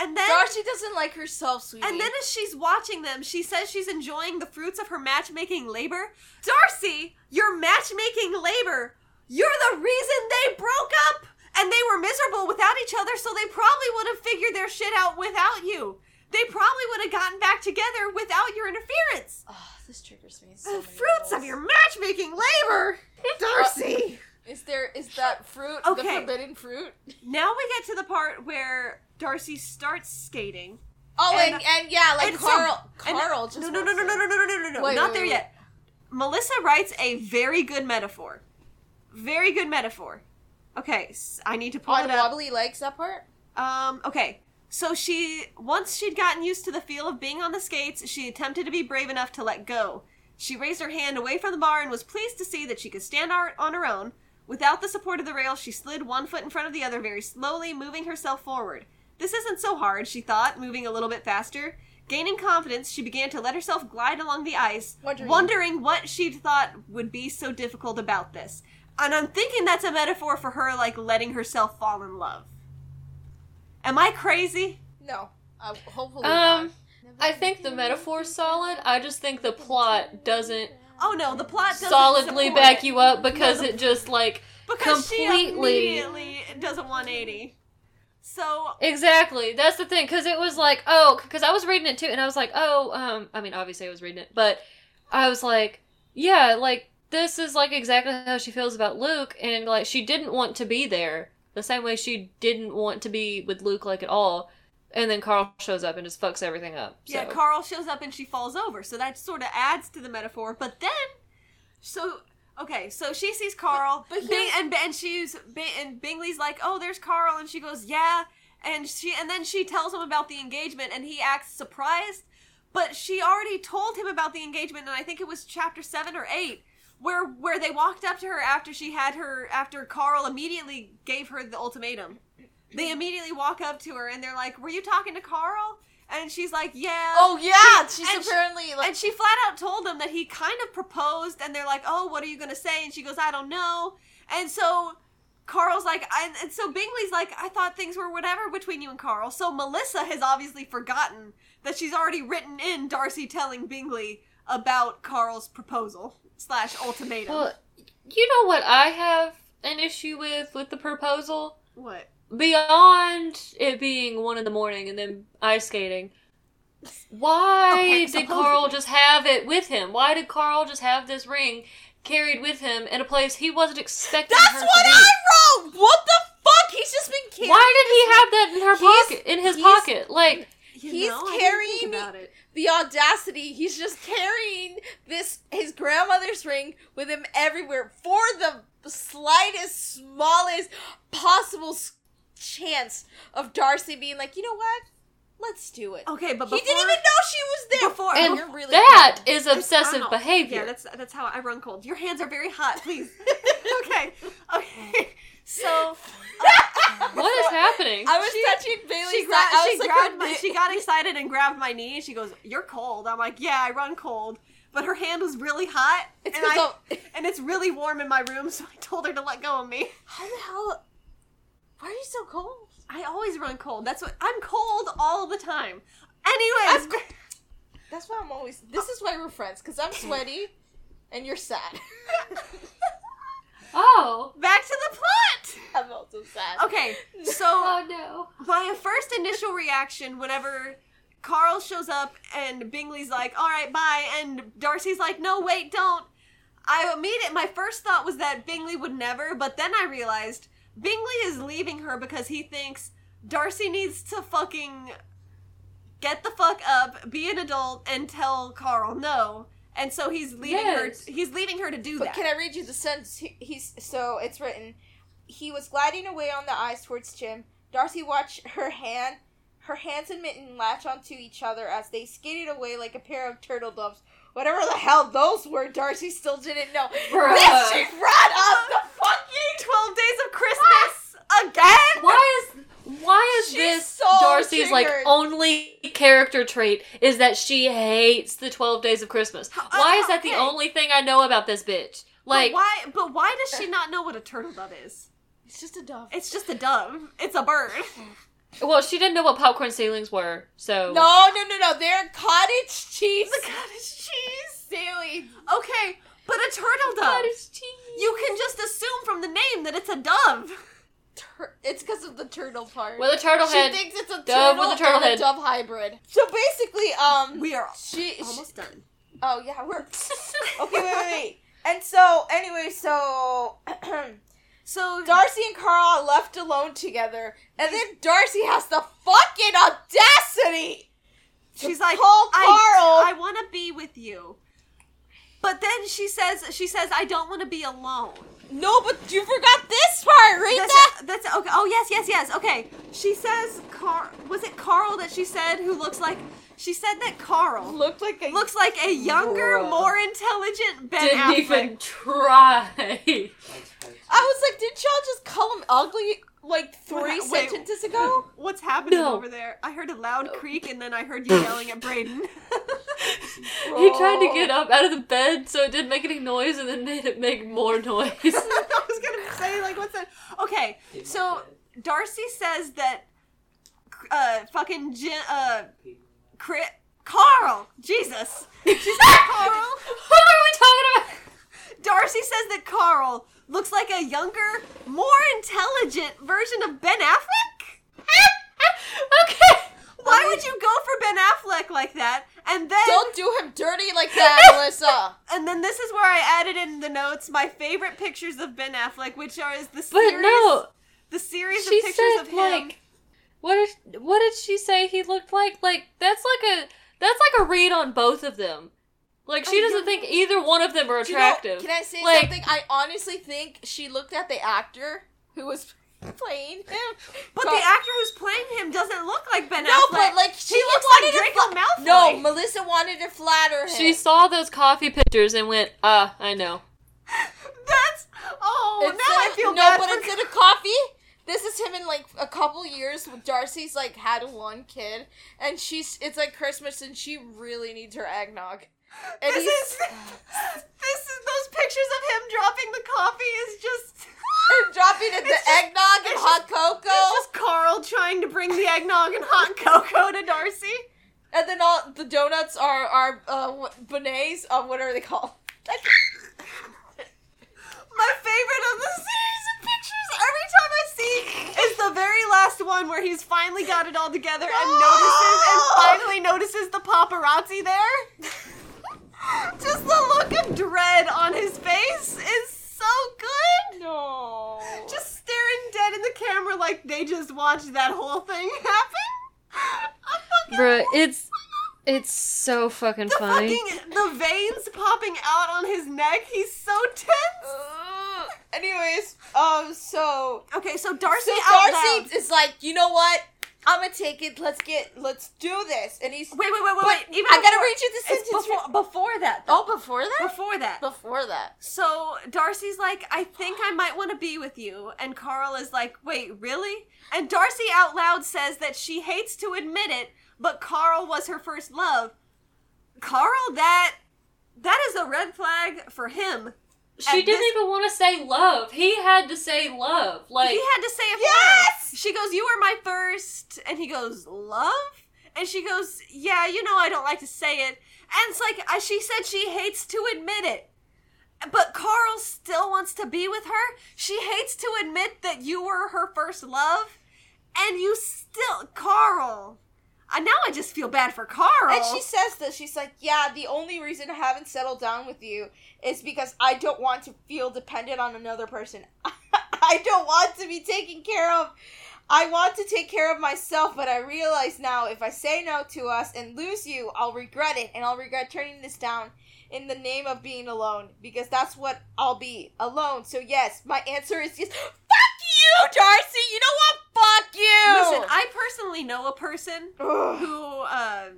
And then Darcy doesn't like herself, sweetie. And then as she's watching them, she says she's enjoying the fruits of her matchmaking labor. Darcy, your matchmaking labor, you're the reason they broke up! And they were miserable without each other, so they probably would have figured their shit out without you. They probably would have gotten back together without your interference. oh, this triggers me. So the fruits of your matchmaking labor! Darcy! Is there is that fruit Okay. the forbidden fruit? [LAUGHS] now we get to the part where Darcy starts skating. Oh, And- and and, yeah, like and so- Carl. and- Carl just no no no no no no no no no no Wait, not wait, there wait. yet. Melissa writes a very good metaphor. Very good metaphor. Okay, I need to pull On it up. wobbly legs, that part. Um, okay. So she, once she'd gotten used to the feel of being on the skates, she attempted to be brave enough to let go. She raised her hand away from the bar and was pleased to see that she could stand on her own. Without the support of the rail, she slid one foot in front of the other very slowly, moving herself forward. This isn't so hard, she thought, moving a little bit faster. Gaining confidence, she began to let herself glide along the ice, Wondering- wondering what she'd thought would be so difficult about this. And I'm thinking that's a metaphor for her, like, letting herself fall in love. Am I crazy? No. Uh, hopefully Um, not. I think the metaphor's solid. I just think the plot doesn't Oh no, the plot doesn't solidly back it. you up because No. it just like because she completely- immediately does a 180. So Exactly. That's the thing. Because it was like, oh, because I was reading it too, and I was like, oh, um, I mean, obviously I was reading it, but I was like, yeah, like this is like exactly how she feels about Luke, and like she didn't want to be there the same way she didn't want to be with Luke like at all, and then Carl shows up and just fucks everything up. So. yeah, Carl shows up and she falls over. So that sort of adds to the metaphor. But then, so okay, so she sees Carl, But Bing, and and she's Bing, and Bingley's like, oh, there's Carl, and she goes, yeah, and she and then she tells him about the engagement, and he acts surprised. But she already told him about the engagement, and I think it was chapter seven or eight. Where, where they walked up to her after she had her after Carl immediately gave her the ultimatum. They immediately walk up to her and they're like, "Were you talking to Carl?" And she's like, "Yeah." Oh yeah, she's and she- apparently like and she flat out told them that he kind of proposed, and they're like, "Oh, what are you gonna say?" And she goes, "I don't know." And so Carl's like, and, and so Bingley's like, "I thought things were whatever between you and Carl." So Melissa has obviously forgotten that she's already written in Darcy telling Bingley about Carl's proposal slash ultimatum. Well, you know what I have an issue with with the proposal what? Beyond it being one in the morning and then ice skating. Why Okay, did supposedly- Carl just have it with him? Why did Carl just have this ring carried with him in a place he wasn't expecting That's her what to be? I wrote. What the fuck? He's just been carrying. Why did he have that in her He's- pocket? In his pocket, like You He's know, carrying think about it. the audacity. He's just carrying this his grandmother's ring with him everywhere for the slightest, smallest possible s- chance of Darcy being like, you know what? Let's do it. Okay, but he didn't even know she was there. before- and you're really that cool. is obsessive don't behavior. Yeah, that's that's how I run cold. Your hands are very hot, please. [LAUGHS] okay, okay. So [LAUGHS] uh, what is happening? I was She- touching Bailey's she, side. gra- I she was like, grabbed her my, she got excited and grabbed my knee. and She goes, "You're cold." I'm like, "Yeah, I run cold." But her hand was really hot, It's and, 'cause I, and it's really warm in my room, so I told her to let go of me. How the hell? Why are you so cold? I always run cold. That's what I'm cold all the time. Anyways, I'm- [LAUGHS] That's why I'm always. This is why we're friends because I'm sweaty, and you're sad. [LAUGHS] oh, back to the plot. I'm also sad. Okay, so [LAUGHS] oh no. my first initial reaction whenever Carl shows up and Bingley's like, "All right, bye," and Darcy's like, "No, wait, don't." I immediate my first thought was that Bingley would never, but then I realized Bingley is leaving her because he thinks Darcy needs to fucking get the fuck up, be an adult, and tell Carl no. And so he's leaving Yes. her. He's leaving her to do But that. can I read you the sentence? He, he's so it's written. He was gliding away on the ice towards Jim. Darcy watched her hand, her hands and mitten latch onto each other as they skated away like a pair of turtle doves. Whatever the hell those were, Darcy still didn't know. Bruh. Then she brought up the fucking. Twelve days of Christmas again. Why is why is She's this so Darcy's like only character trait is that she hates the twelve days of Christmas? How- Why uh, is that the only thing I know about this bitch? Like but why? But why does she not know what a turtle dove is? It's just a dove. It's just a dove. It's a bird. well, she didn't know what popcorn ceilings were, so No, no, no, no. They're cottage cheese. The cottage cheese. Sailing. Okay, but a turtle dove. Cottage cheese. You can just assume from the name that it's a dove. Tur- it's because of the turtle part. with a turtle she head. She thinks it's a dove turtle with a turtle and head. a dove hybrid. So basically, um, We are she, she almost done. Oh yeah, we're [LAUGHS] okay. Wait, wait, wait. And so, anyway, so [CLEARS THROAT] So Darcy and Carl are left alone together, and then Darcy has the fucking audacity. she's to like, call I, Carl. I want to be with you. But then she says, she says, I don't want to be alone. No, but you forgot this part. Read That's, that. that's okay. Oh yes, yes, yes. Okay. She says, Car- was it Carl that she said who looks like? She said that Carl Looked like a looks like a younger, Bruh. more intelligent Ben Didn't Affleck. even try. [LAUGHS] I was like, did y'all just call him ugly like three Wait, wait. sentences ago? [LAUGHS] What's happening No. over there? I heard a loud creak and then I heard you [LAUGHS] yelling at Brayden. [LAUGHS] he tried to get up out of the bed so it didn't make any noise and then made it make more noise. I was gonna say like, what's that? Okay, so Darcy says that uh fucking Jen, uh Cri Carl, Jesus, she said Carl. what are we talking about? Darcy says that Carl looks like a younger, more intelligent version of Ben Affleck. [LAUGHS] okay. Why would you go for Ben Affleck like that? And then Don't do him dirty like that, [LAUGHS] Melissa. and then this is where I added in the notes my favorite pictures of Ben Affleck, which are is the series But no, the series she of pictures said of him. like, what did what did she say he looked like? Like that's like a that's like a read on both of them. Like she I doesn't think either one of them are Do you know- attractive. can I say Like- something? I honestly think she looked at the actor who was [LAUGHS] playing him. But Carl- the actor who's playing him doesn't look like Ben no, Affleck. but like she he looks like to Draco fla- Malfoy. No, Melissa wanted to flatter him. She saw those coffee pictures and went, "Ah, I know." [LAUGHS] That's oh Instead now I of- feel no, bad No, but for instead [LAUGHS] of coffee, this is him in like a couple years. when Darcy's like had one kid, and she's it's like Christmas, and she really needs her eggnog. And this is [LAUGHS] this is those pictures of him dropping the coffee is just [LAUGHS] dropping it, the just- eggnog and it's hot It's cocoa, just Carl trying to bring the eggnog and hot cocoa to Darcy. and then all the donuts are are uh, beignets. Uh, what are they called? [LAUGHS] My favorite of the series of pictures every time I see is the very last one where he's finally got it all together and notices and finally notices the paparazzi there. [GASPS] Just the look of dread on his face is so good. no. Just staring dead in the camera like they just watched that whole thing [LAUGHS] happen. Bruh, it's it's so fucking the funny. fucking the veins popping out on his neck. He's so tense. Uh, anyways, um, so Okay, so Darcy so out Darcy loud- is like, you know what? I'm gonna take it. Let's get. Let's do this. And he's. Wait, wait, wait, wait, wait. Even I gotta read you the sentence. before, before that. Though. oh, before that. before that. Before that. So Darcy's like, I think I might want to be with you, and Carl is like, Wait, really? And Darcy out loud says that she hates to admit it, but Carl was her first love. Carl, that that is a red flag for him. She didn't this- even want to say love. He had to say love. Like he had to say it Yes! She goes, "You were my first. and he goes, "Love." And she goes, "Yeah, you know I don't like to say it." And it's like she said she hates to admit it. But Carl still wants to be with her. She hates to admit that you were her first love. And you still Carl. Uh, now I just feel bad for Carl. And she says this. She's like, "Yeah, the only reason I haven't settled down with you is because I don't want to feel dependent on another person. [LAUGHS] I don't want to be taken care of. I want to take care of myself, but I realize now if I say no to us and lose you, I'll regret it, and I'll regret turning this down in the name of being alone because that's what I'll be alone. So yes, my answer is yes. Fuck you, Darcy. You know what? Fuck you. Listen, I personally know a person Ugh. [SIGHS] who uh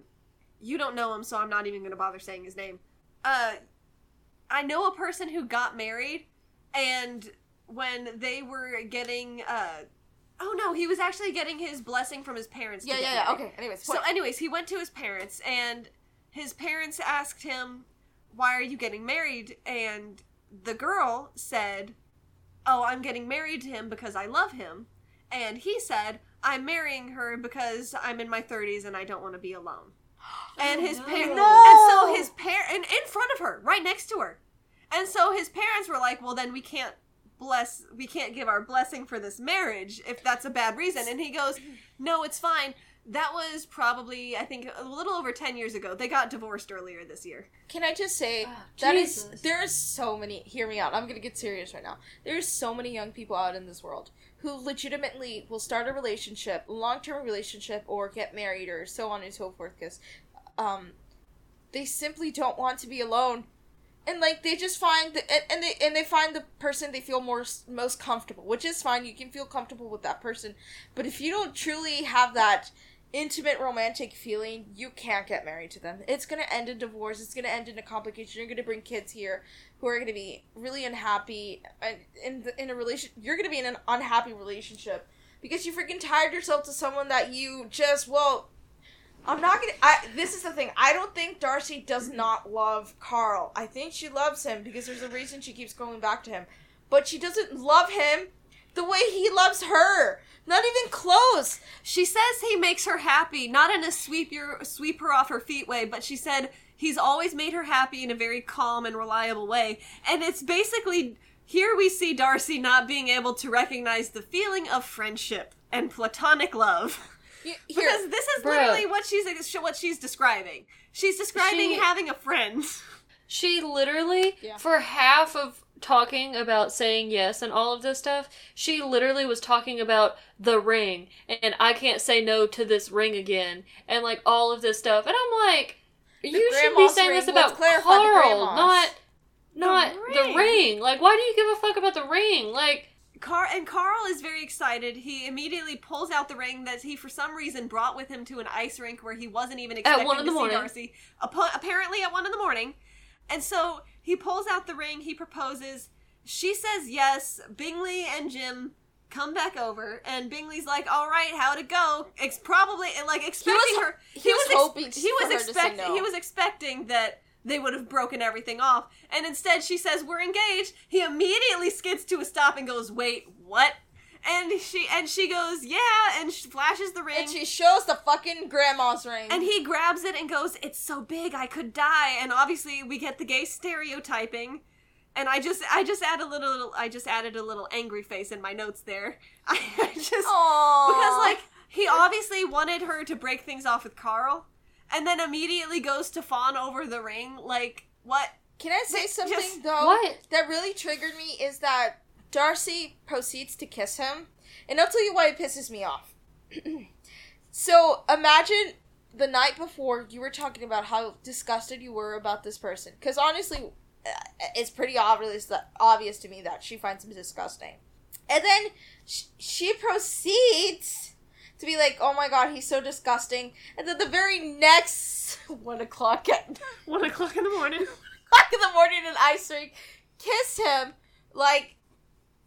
you don't know him so i'm not even gonna bother saying his name uh i know a person who got married and when they were getting uh oh no he was actually getting his blessing from his parents yeah, get yeah, yeah. Okay. Anyways, so point. anyways he went to his parents and his parents asked him why are you getting married and the girl said oh i'm getting married to him because i love him and he said i'm marrying her because i'm in my 30s and i don't want to be alone [GASPS] and his oh, no. parents No. and so his parent and in front of her right next to her and so his parents were like well then we can't bless we can't give our blessing for this marriage if that's a bad reason and he goes no it's fine that was probably i think a little over 10 years ago they got divorced earlier this year Can I just say Oh, that is Jesus. there's so many. Hear me out. I'm gonna get serious right now. There's so many young people out in this world who legitimately will start a relationship, long term relationship, or get married, or so on and so forth, because um, they simply don't want to be alone. and like they just find the, and, and they and they find the person they feel more most comfortable, which is fine. You can feel comfortable with that person, but if you don't truly have that intimate romantic feeling, you can't get married to them. It's gonna end in divorce. It's gonna end in a complication. You're gonna bring kids here who are gonna be really unhappy and in the, in a relation. You're gonna be in an unhappy relationship because you freaking tired yourself to someone that you just well. I'm not gonna. I, this is the thing. I don't think Darcy does not love Carl. I think she loves him because there's a reason she keeps going back to him. But she doesn't love him the way he loves her. Not even close. She says he makes her happy, not in a sweep your sweep her off her feet way, but she said he's always made her happy in a very calm and reliable way. And it's basically here we see Darcy not being able to recognize the feeling of friendship and platonic love. Here, [LAUGHS] Because this is Bruh. literally what she's what she's describing. She's describing She- having a friend. She literally, Yeah. for half of talking about saying yes and all of this stuff, she literally was talking about the ring and I can't say no to this ring again and like all of this stuff. And I'm like, you should be saying ring, this about Carl, not not the ring. ring. Like, why do you give a fuck about the ring? Like, Car and Carl is very excited. He immediately pulls out the ring that he, for some reason, brought with him to an ice rink where he wasn't even expecting one in to the see morning. Darcy. Appa- apparently, at one in the morning, and so he pulls out the ring. He proposes. She says yes. Bingley and Jim come back over, and Bingley's like, "All right, how'd it go?" Ex- probably like expecting her. he was hoping ex- he was for her to say expect- no. He was expecting that they would have broken everything off, and instead she says, "We're engaged." He immediately skids to a stop and goes, "Wait, what?" And she and she goes, "Yeah," and she flashes the ring. and she shows the fucking grandma's ring. And he grabs it and goes, "It's so big, I could die." And obviously, we get the gay stereotyping. And I just, I just add a little, I just added a little angry face in my notes there. I, [LAUGHS] I just Aww. because like he obviously wanted her to break things off with Carl, and then immediately goes to fawn over the ring. Like what? Can I say Just- something though? What? that really triggered me is that Darcy proceeds to kiss him, and I'll tell you why it pisses me off. [CLEARS THROAT] so imagine the night before you were talking about how disgusted you were about this person, because honestly, uh, it's pretty obvious that obvious to me that she finds him disgusting, and then sh- she proceeds to be like, "Oh my god, he's so disgusting," and then the very next [LAUGHS] one o'clock at [LAUGHS] One o'clock in the morning. [LAUGHS] o'clock in the morning in ice rink, kiss him like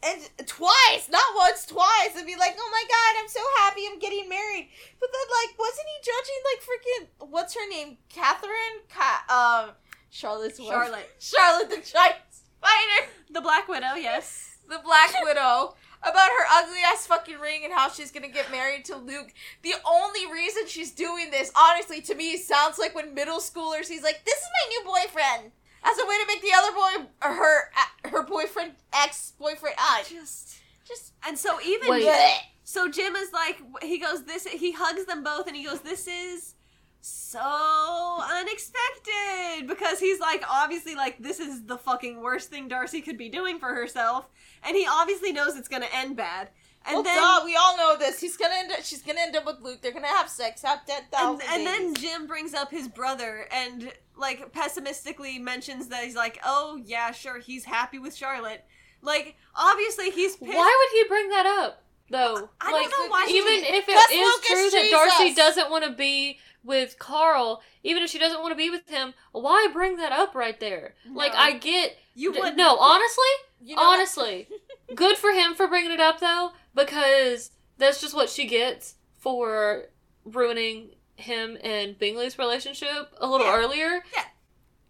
and twice, not once, twice, and be like, "Oh my god, I'm so happy, I'm getting married." But then, like, wasn't he judging like freaking what's her name, Catherine? Ca- um, Charlotte's wife. Charlotte. [LAUGHS] Charlotte the giant spider, The Black Widow, yes. [LAUGHS] the Black Widow. About her ugly ass fucking ring and how she's gonna get married to Luke. The only reason she's doing this, honestly, to me, sounds like when middle schoolers, he's like, "This is my new boyfriend," as a way to make the other boy, or her, uh, her boyfriend, ex boyfriend, ah, Just just and so even Wait. so Jim is like he goes this he hugs them both and he goes this is so unexpected because he's like obviously like this is the fucking worst thing Darcy could be doing for herself and he obviously knows it's gonna end bad and well, then duh, we all know this. He's gonna end up. She's gonna end up with Luke. They're gonna have sex, have ten and, thousand. and then Jim brings up his brother and like pessimistically mentions that he's like oh yeah sure he's happy with Charlotte like obviously he's pissed why would he bring that up though? I like, don't know why even did- if it is Lucas true that Darcy doesn't want to be with Carl, even if she doesn't want to be with him, why bring that up right there? Like, I get. you d- would no, honestly, you know honestly, good for him for bringing it up though, because that's just what she gets for ruining him and Bingley's relationship a little Yeah. earlier. Yeah.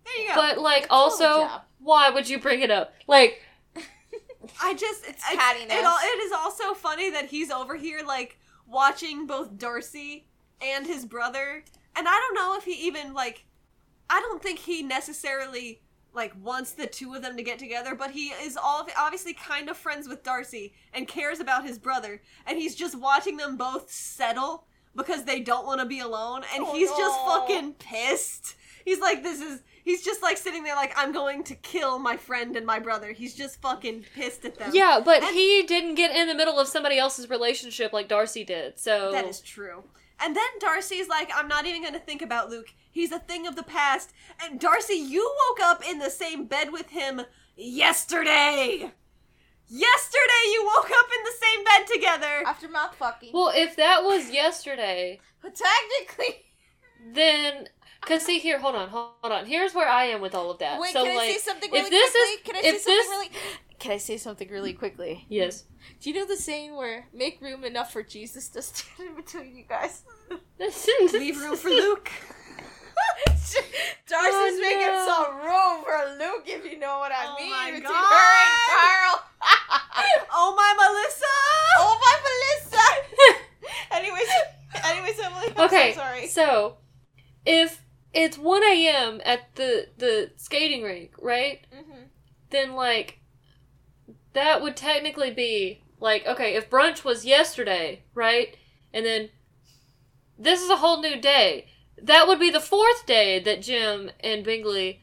There you go But like, Good also, why would you bring it up? Like, [LAUGHS] I just it's, it's cattiness. It, al- it is also funny that he's over here like watching both Darcy and his brother, and I don't know if he even like. I don't think he necessarily like wants the two of them to get together, but he is all obviously kind of friends with Darcy and cares about his brother, and he's just watching them both settle because they don't want to be alone, and Oh, he's just fucking pissed. He's like, this is. He's just like sitting there, like I'm going to kill my friend and my brother. He's just fucking pissed at them. yeah, but And- he didn't get in the middle of somebody else's relationship like Darcy did. So That is true. And then Darcy's like, I'm not even gonna think about Luke. He's a thing of the past. And Darcy, you woke up in the same bed with him yesterday. Yesterday, you woke up in the same bed together. After mouth fucking. Well, if that was yesterday, but [LAUGHS] technically. then cause see here, hold on, hold on. Here's where I am with all of that. Wait, so can I say something if really this quickly? is- can I if say something this- really Can I say something really quickly? yes, Do you know the saying where make room enough for Jesus to stand in between you guys? [LAUGHS] Leave room for Luke. [LAUGHS] Darcy's Oh, making no. some room for Luke, if you know what I Oh mean. my between God. her and Carl. [LAUGHS] Oh my Melissa! oh my Melissa. anyways, anyways, Emily. I'm okay, so sorry. so if it's one a.m. at the the skating rink, right? hmm Then like that would technically be like okay, if brunch was yesterday, right? And then this is a whole new day. That would be the fourth day that Jim and Bingley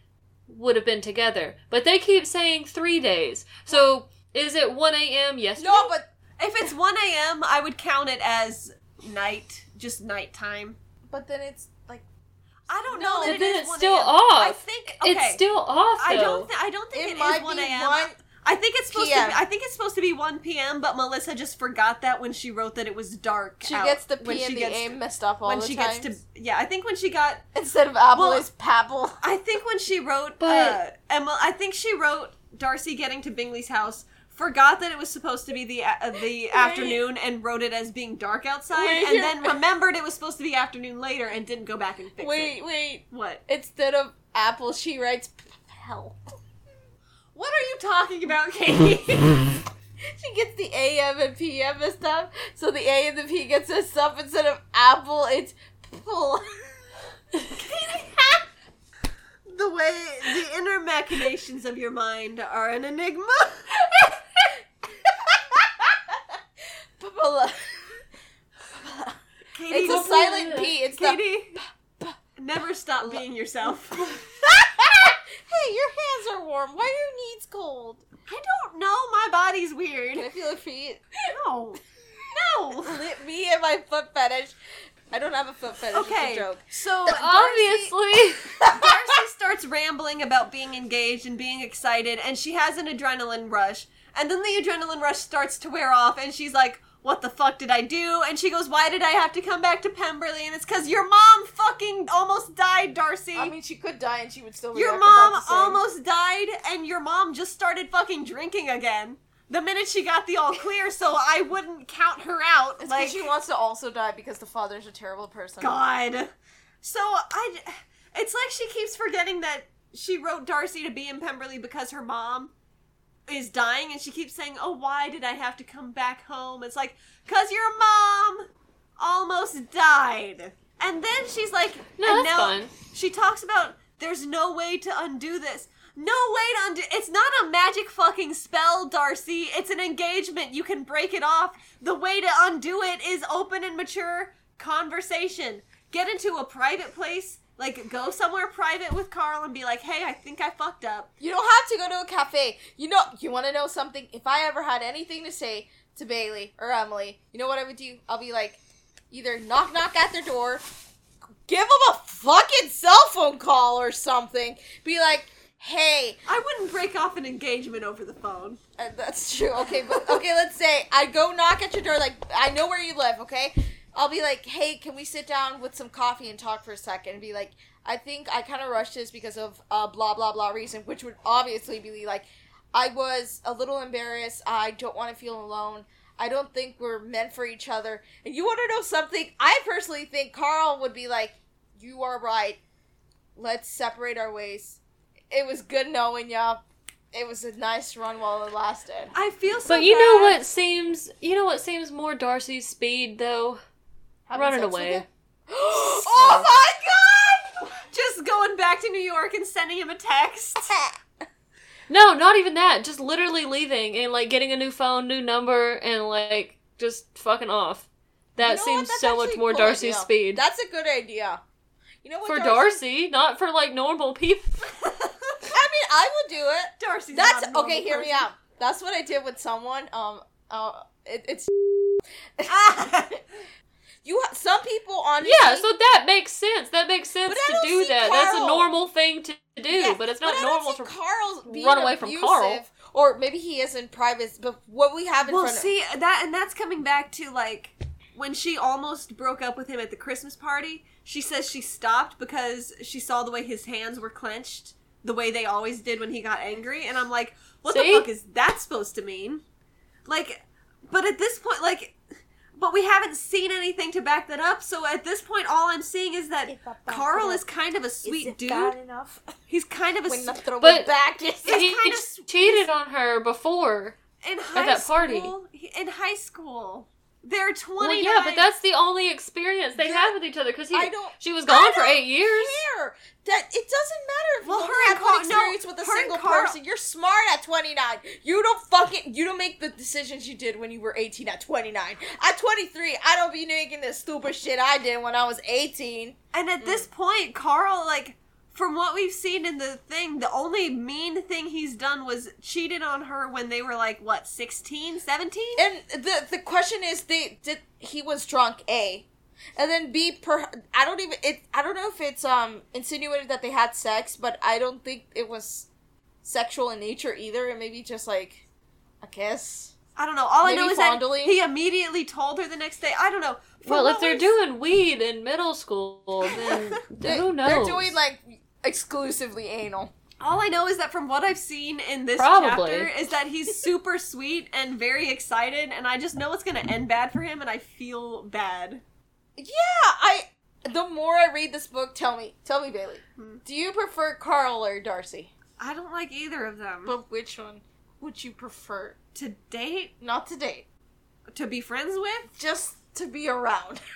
would have been together. But they keep saying three days. So is it 1 a.m. yesterday? No, but If it's 1 a.m., I would count it as night, just nighttime. but then it's like I don't No, know that but it then is it's 1 still off. I think okay. It's still off, though. I don't. Th- I don't think it it might is 1 a.m. one. I think it's supposed PM. to. Be, I think it's supposed to be 1 p.m. But Melissa just forgot that when she wrote that it was dark. She out. gets the when P and she the gets A messed up all when the she times. gets to yeah. I think when she got. Instead of apple, Well- it's papple. I think when she wrote. But- uh, Emma, I think she wrote Darcy getting to Bingley's house. Forgot that it was supposed to be the uh, the [LAUGHS] afternoon and wrote it as being dark outside, Wait, and then remembered it was supposed to be afternoon later and didn't go back and fix it. Wait, wait. What? Instead of apple, she writes hell. What are you talking about, [LAUGHS] Katie? She gets the AM and PM and stuff. So the A and the P gets messed up. Instead of apple, it's pull. [LAUGHS] the way the inner machinations of your mind are an enigma. [LAUGHS] Katie, It's a silent? P. It's the. Katie, never stop being yourself. Hey, your hands are warm. Why are your knees cold? I don't know. My body's weird. Can I feel your feet? No, [LAUGHS] no. Li- Me and my foot fetish. I don't have a foot fetish. Okay, It's a joke. so [LAUGHS] Obviously. [LAUGHS] Darcy starts rambling about being engaged and being excited, and she has an adrenaline rush. And then the adrenaline rush starts to wear off, and she's like, What the fuck did I do? And she goes, Why did I have to come back to Pemberley? And it's because your mom fucking almost died, Darcy. I mean, she could die and she would still be your mom about the same. almost died, and your mom just started fucking drinking again. The minute she got the all clear, so I wouldn't count her out. It's like, she wants to also die because the father's a terrible person. God. So I, it's like she keeps forgetting that she wrote Darcy to be in Pemberley because her mom is dying, and she keeps saying, "Oh, why did I have to come back home?" It's like, "Cause your mom almost died." And then she's like, No, and that's now fine. she talks about there's no way to undo this. No way to undo. It's not a magic fucking spell, Darcy. It's an engagement. You can break it off. The way to undo it is open and mature conversation. Get into a private place. Like, go somewhere private with Carl and be like, hey, I think I fucked up. You don't have to go to a cafe. You know, you want to know something? If I ever had anything to say to Bailey or Emily, you know what I would do? I'll be like, either knock knock at their door, give them a fucking cell phone call or something. Be like, hey, I wouldn't break off an engagement over the phone. uh, that's true. Okay, but okay, let's say I go knock at your door. Like, I know where you live. Okay, I'll be like, hey, can we sit down with some coffee and talk for a second? And be like, I think I kind of rushed this because of uh, blah blah blah reason, which would obviously be like, I was a little embarrassed. I don't want to feel alone. I don't think we're meant for each other. And you want to know something? I personally think Carl would be like, you are right. Let's separate our ways. It was good knowing ya. It was a nice run while it lasted. I feel so But you know what seems you know what seems more Darcy's speed though? Having Running away. [GASPS] oh my god! Just going back to New York and sending him a text. [LAUGHS] No, not even that. Just literally leaving and like getting a new phone, new number, and like just fucking off. That You know seems so much more cool Darcy's idea. speed. That's a good idea. You know what? for Darcy, not for like normal people. [LAUGHS] I mean, I would do it. Darcy's That's not a okay. Hear me out. That's what I did with someone. Um, uh, it, it's [LAUGHS] you You ha- some people honestly. Yeah, so that makes sense. That makes sense to don't do see that. That's a normal thing to do, Yeah, but it's not I normal don't for see Carl's run away from abusive, Carl. or maybe he is in private. But what we have in well, front of see that, and that's coming back to like when she almost broke up with him at the Christmas party. She says she stopped because she saw the way his hands were clenched, the way they always did when he got angry, and I'm like, what See? the fuck is that supposed to mean? Like, but at this point, like. But we haven't seen anything to back that up, so at this point, all I'm seeing is that If I back Carl is kind of a Is sweet it dude. bad enough? He's kind of a when the throw But- back is It's he kind of- cheated on her before. in high that party. school. In high school, they're twenty. Well, yeah, but that's the only experience they had with each other because don't- she was gone for eight years. care. That it doesn't matter if Well, you and had one no, experience with a single person. You're smart at 29. You don't fucking you don't make the decisions you did when you were 18 at 29. At 23, I don't be making the stupid shit I did when I was 18. And at this Mm. point, Carl, like, from what we've seen in the thing, the only mean thing he's done was cheated on her when they were like what 16, 17? And the the question is, they did he was drunk a, and then b per I don't even it I don't know if it's um insinuated that they had sex, but I don't think it was sexual in nature either. It maybe just like a kiss. I don't know. All I know is fondling? that he immediately told her the next day. I don't know. From Well, if they're we've- doing weed in middle school, then They- [LAUGHS] who knows? They're doing like exclusively anal. all I know is that from what I've seen in this Probably. chapter is that he's super sweet and very excited, and I just know it's gonna end bad for him, and I feel bad. Yeah, I. The more I read this book, tell me, tell me, Bailey, Hmm. do you prefer Carl or Darcy? I don't like either of them. But which one would you prefer? to date, Not to date, to be friends with, just to be around. [LAUGHS]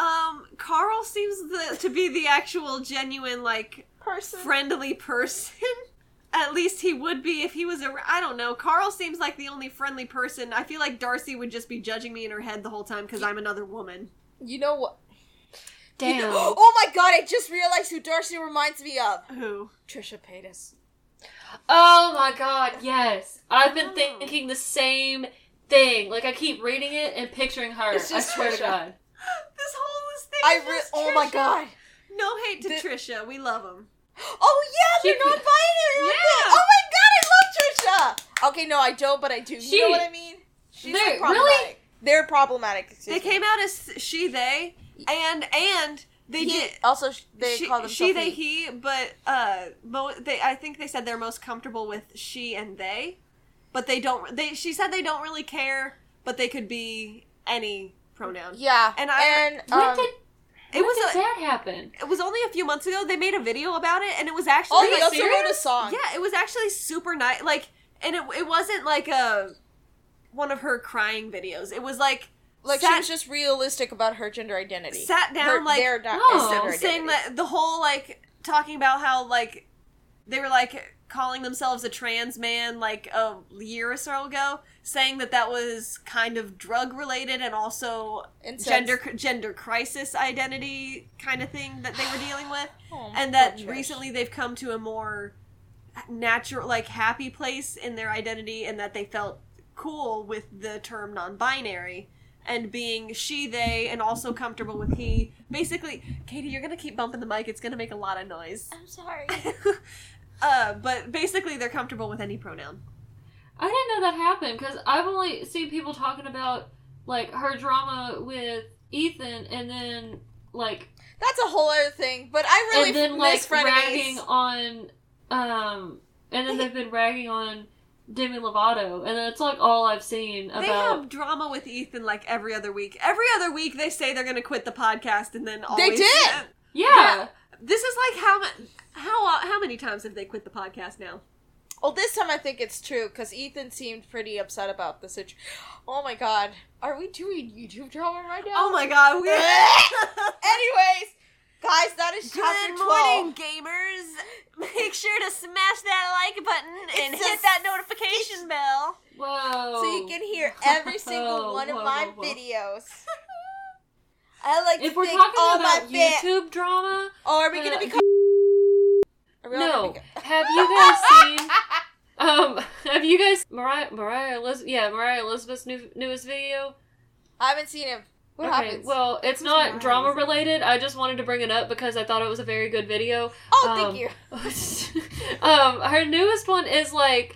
um, Carl seems the, to be the actual genuine like Person. friendly person. [LAUGHS] At least he would be if he was a. I don't know. Carl seems like the only friendly person. I feel like Darcy would just be judging me in her head the whole time because I'm another woman. You know what? Damn. You know- [GASPS] oh my god! I just realized who Darcy reminds me of. Who? Trisha Paytas. Oh my god, yes. I've been Oh. thinking the same thing. Like I keep reading it and picturing her. It's I just swear to God. This whole this thing. I re- oh my god. No hate to The- Trisha. We love him. Oh yeah, they're not aren't Yeah. Oh my god, I love Trisha. Okay, no, I don't, but I do. She- you know what I mean? She's They're- like, problematic. really? They're problematic. They me. came out as she they and and they He- did. also they she, call themselves she they he. but uh mo- they i think they said they're most comfortable with she and they but they don't they she said they don't really care but they could be any pronoun Yeah, And I- and When um, did, it when was did a, that happen? it was only a few months ago they made a video about it and it was actually oh, he you also wrote a song. yeah it was actually super nice like and it, it wasn't like a one of her crying videos it was like like she was just realistic about her gender identity. sat down Her- like their di- Oh. gender saying that the whole like talking about how like they were like calling themselves a trans man like a year or so ago saying that that was kind of drug related and also gender gender crisis identity kind of thing that they were dealing with. Oh, and that recently they've come to a more natural like happy place in their identity and that they felt cool with the term non-binary and being she they and also comfortable with he. Basically katie you're gonna keep bumping the mic. It's gonna make a lot of noise. I'm sorry. [LAUGHS] uh but basically they're comfortable with any pronoun I didn't know that happened because I've only seen people talking about like her drama with Ethan and then like That's a whole other thing. But I really and then miss like frenemies. ragging on um and then they've been ragging on Demi Lovato and that's like all I've seen they have drama with ethan like every other week every other week they say they're gonna quit the podcast and then They did! yeah. this is like how ma- how uh, how many times have they quit the podcast now Well, this time I think it's true because Ethan seemed pretty upset about the situation. Oh my god, are we doing YouTube drama right now? oh my god we [LAUGHS] Anyways, guys, that is Good chapter morning, twelve. gamers! Make sure to smash that like button and It's hit that notification bell. Whoa. So you can hear [LAUGHS] every single Whoa, one of my whoa, whoa. videos. [LAUGHS] I like If to we're thank talking all about my fan- YouTube drama, Oh, are we gonna uh, be? We no. [LAUGHS] Have you guys seen? [LAUGHS] Um, [LAUGHS] have you guys Moriah Moriah Elizabeth? Yeah, Moriah Elizabeth's new newest video. I haven't seen him. What okay, happens? well, it's Who's not Rise? drama related. I just wanted to bring it up because I thought it was a very good video. oh, um, thank you. um, her newest one is like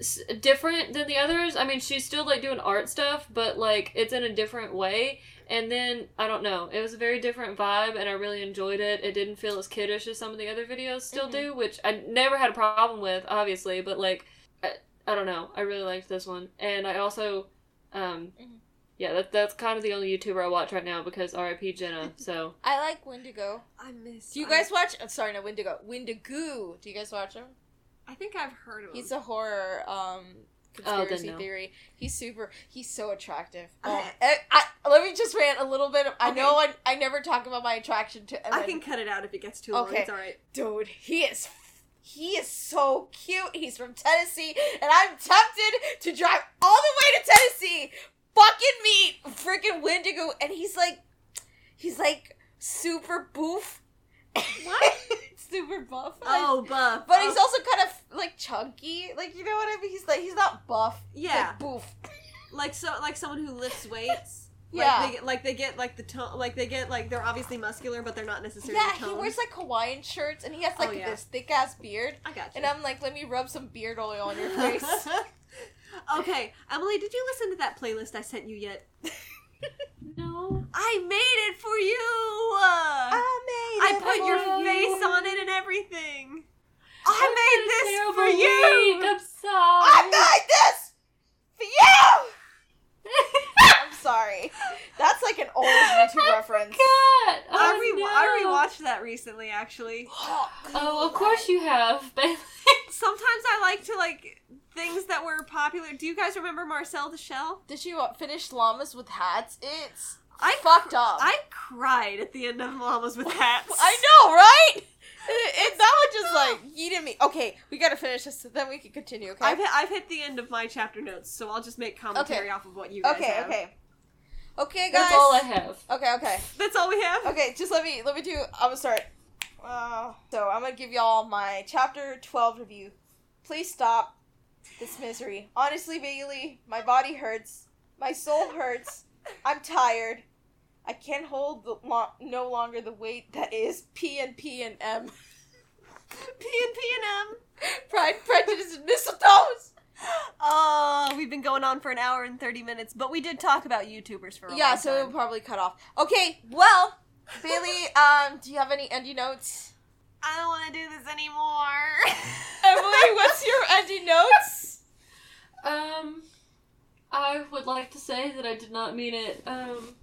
s- different than the others. I mean, she's still like doing art stuff, but like it's in a different way. And then I don't know, it was a very different vibe, and I really enjoyed it. It didn't feel as kiddish as some of the other videos still Mhm. do, which I never had a problem with, obviously. But like, I, I don't know, I really liked this one, and I also, um, Mhm. yeah, that that's kind of the only YouTuber I watch right now because R.I.P. Jenna. [LAUGHS] So I like Wendigoon. I miss. Do you I- guys watch? I'm sorry, no Wendigoon. Wendigoon. Do you guys watch him? I think I've heard of him. He's a horror um Oh, conspiracy no. theory. He's super. He's so attractive. Okay. Oh, I, eh, I, let me just rant a little bit. I Okay. know I, I never talk about my attraction to. I can cut it out if it gets too long. Okay. It's all right. dude, he is. He is so cute. He's from Tennessee, and I'm tempted to drive all the way to Tennessee, fucking meet freaking Wendigoon, and he's like, he's like super boof. What? [LAUGHS] super buff. Oh, buff. But he's also kind of like chunky, like you know what I mean. He's like he's not buff. Yeah. like boof. [LAUGHS] like so, like someone who lifts weights. Yeah. Like they, get, like they get like the tone, like they get like they're obviously muscular, but they're not necessarily. Yeah, he wears like Hawaiian shirts, and he has like Oh, yeah. this thick ass beard. I got you. And I'm like, let me rub some beard oil on your face. [LAUGHS] okay, Emily, did you listen to that playlist I sent you yet? [LAUGHS] no, I made it for you. I made it. I put your for face on it and everything. I'm I made this for you. week. I'm sorry. I made this [LAUGHS] for you. I'm sorry. That's like an old [LAUGHS] YouTube reference. God. I, Oh, re- no. I rewatched that recently, actually. [GASPS] Oh, of course you have, [LAUGHS] Sometimes I like to like things that were popular. Do you guys remember Marcel the Shell? Did you finish llamas with hats? It's I fucked up. I cried at the end of Llamas with Hats. [LAUGHS] I know, right? It, it, that one just like yeeted me. Okay, we gotta finish this, so then we can continue. Okay. I've hit, I've hit the end of my chapter notes, so I'll just make commentary Okay. off of what you guys okay, have. okay, okay, guys. That's all I have. Okay, okay, That's all we have. okay. Just let me let me do. I'm gonna start. Uh, so I'm gonna give y'all my chapter 12 review. Please stop this misery. Honestly, Bailey, my body hurts. My soul hurts. I'm tired. I can't hold the lo- no longer the weight that is P and P and M. [LAUGHS] P and P and M. Pride, prejudice, and mistletoes. Oh, we've been going on for an hour and thirty minutes, but we did talk about YouTubers for a while. Yeah, long so time. it'll probably cut off. Okay, well, Bailey, [LAUGHS] um, do you have any ending notes? I don't want to do this anymore. [LAUGHS] Emily, what's your ending notes? Um, I would like to say that I did not mean it. Um,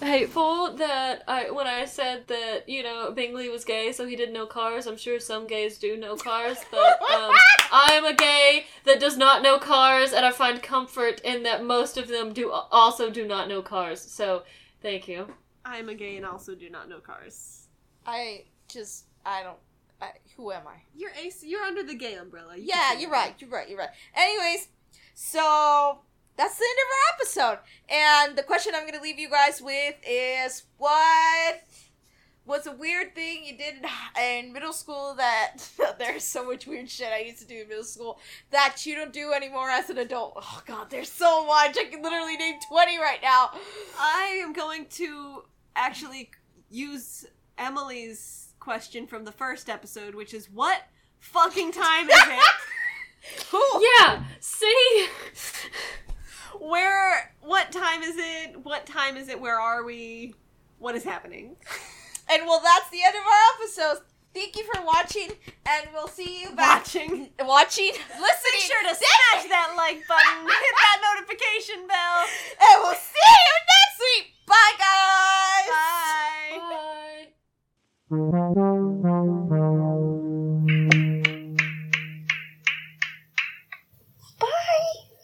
hateful that I when I said that you know Bingley was gay, so he didn't know cars. I'm sure some gays do know cars, but um, [LAUGHS] I am a gay that does not know cars, and I find comfort in that most of them do also do not know cars. So, thank you. I'm a gay and also do not know cars. I just, I don't. I, who am I? You're ace. You're under the gay umbrella. You Yeah, you're right. You're right. You're right. Anyways, so that's the end of our episode. And the question I'm gonna leave you guys with is what was a weird thing you did in, in middle school that [LAUGHS] there's so much weird shit I used to do in middle school that you don't do anymore as an adult. Oh god, there's so much. I can literally name 20 right now. I am going to actually use Emily's question from the first episode, which is what fucking time is it? [LAUGHS] Cool. Yeah. See where what time is it? What time is it? Where are we? What is happening? [LAUGHS] And well that's the end of our episode. Thank you for watching and we'll see you back. Watching. Watching. [LAUGHS] Listening be sure to smash that like button. [LAUGHS] Hit that notification bell. And we'll see you next week. Bye guys. Bye. bye.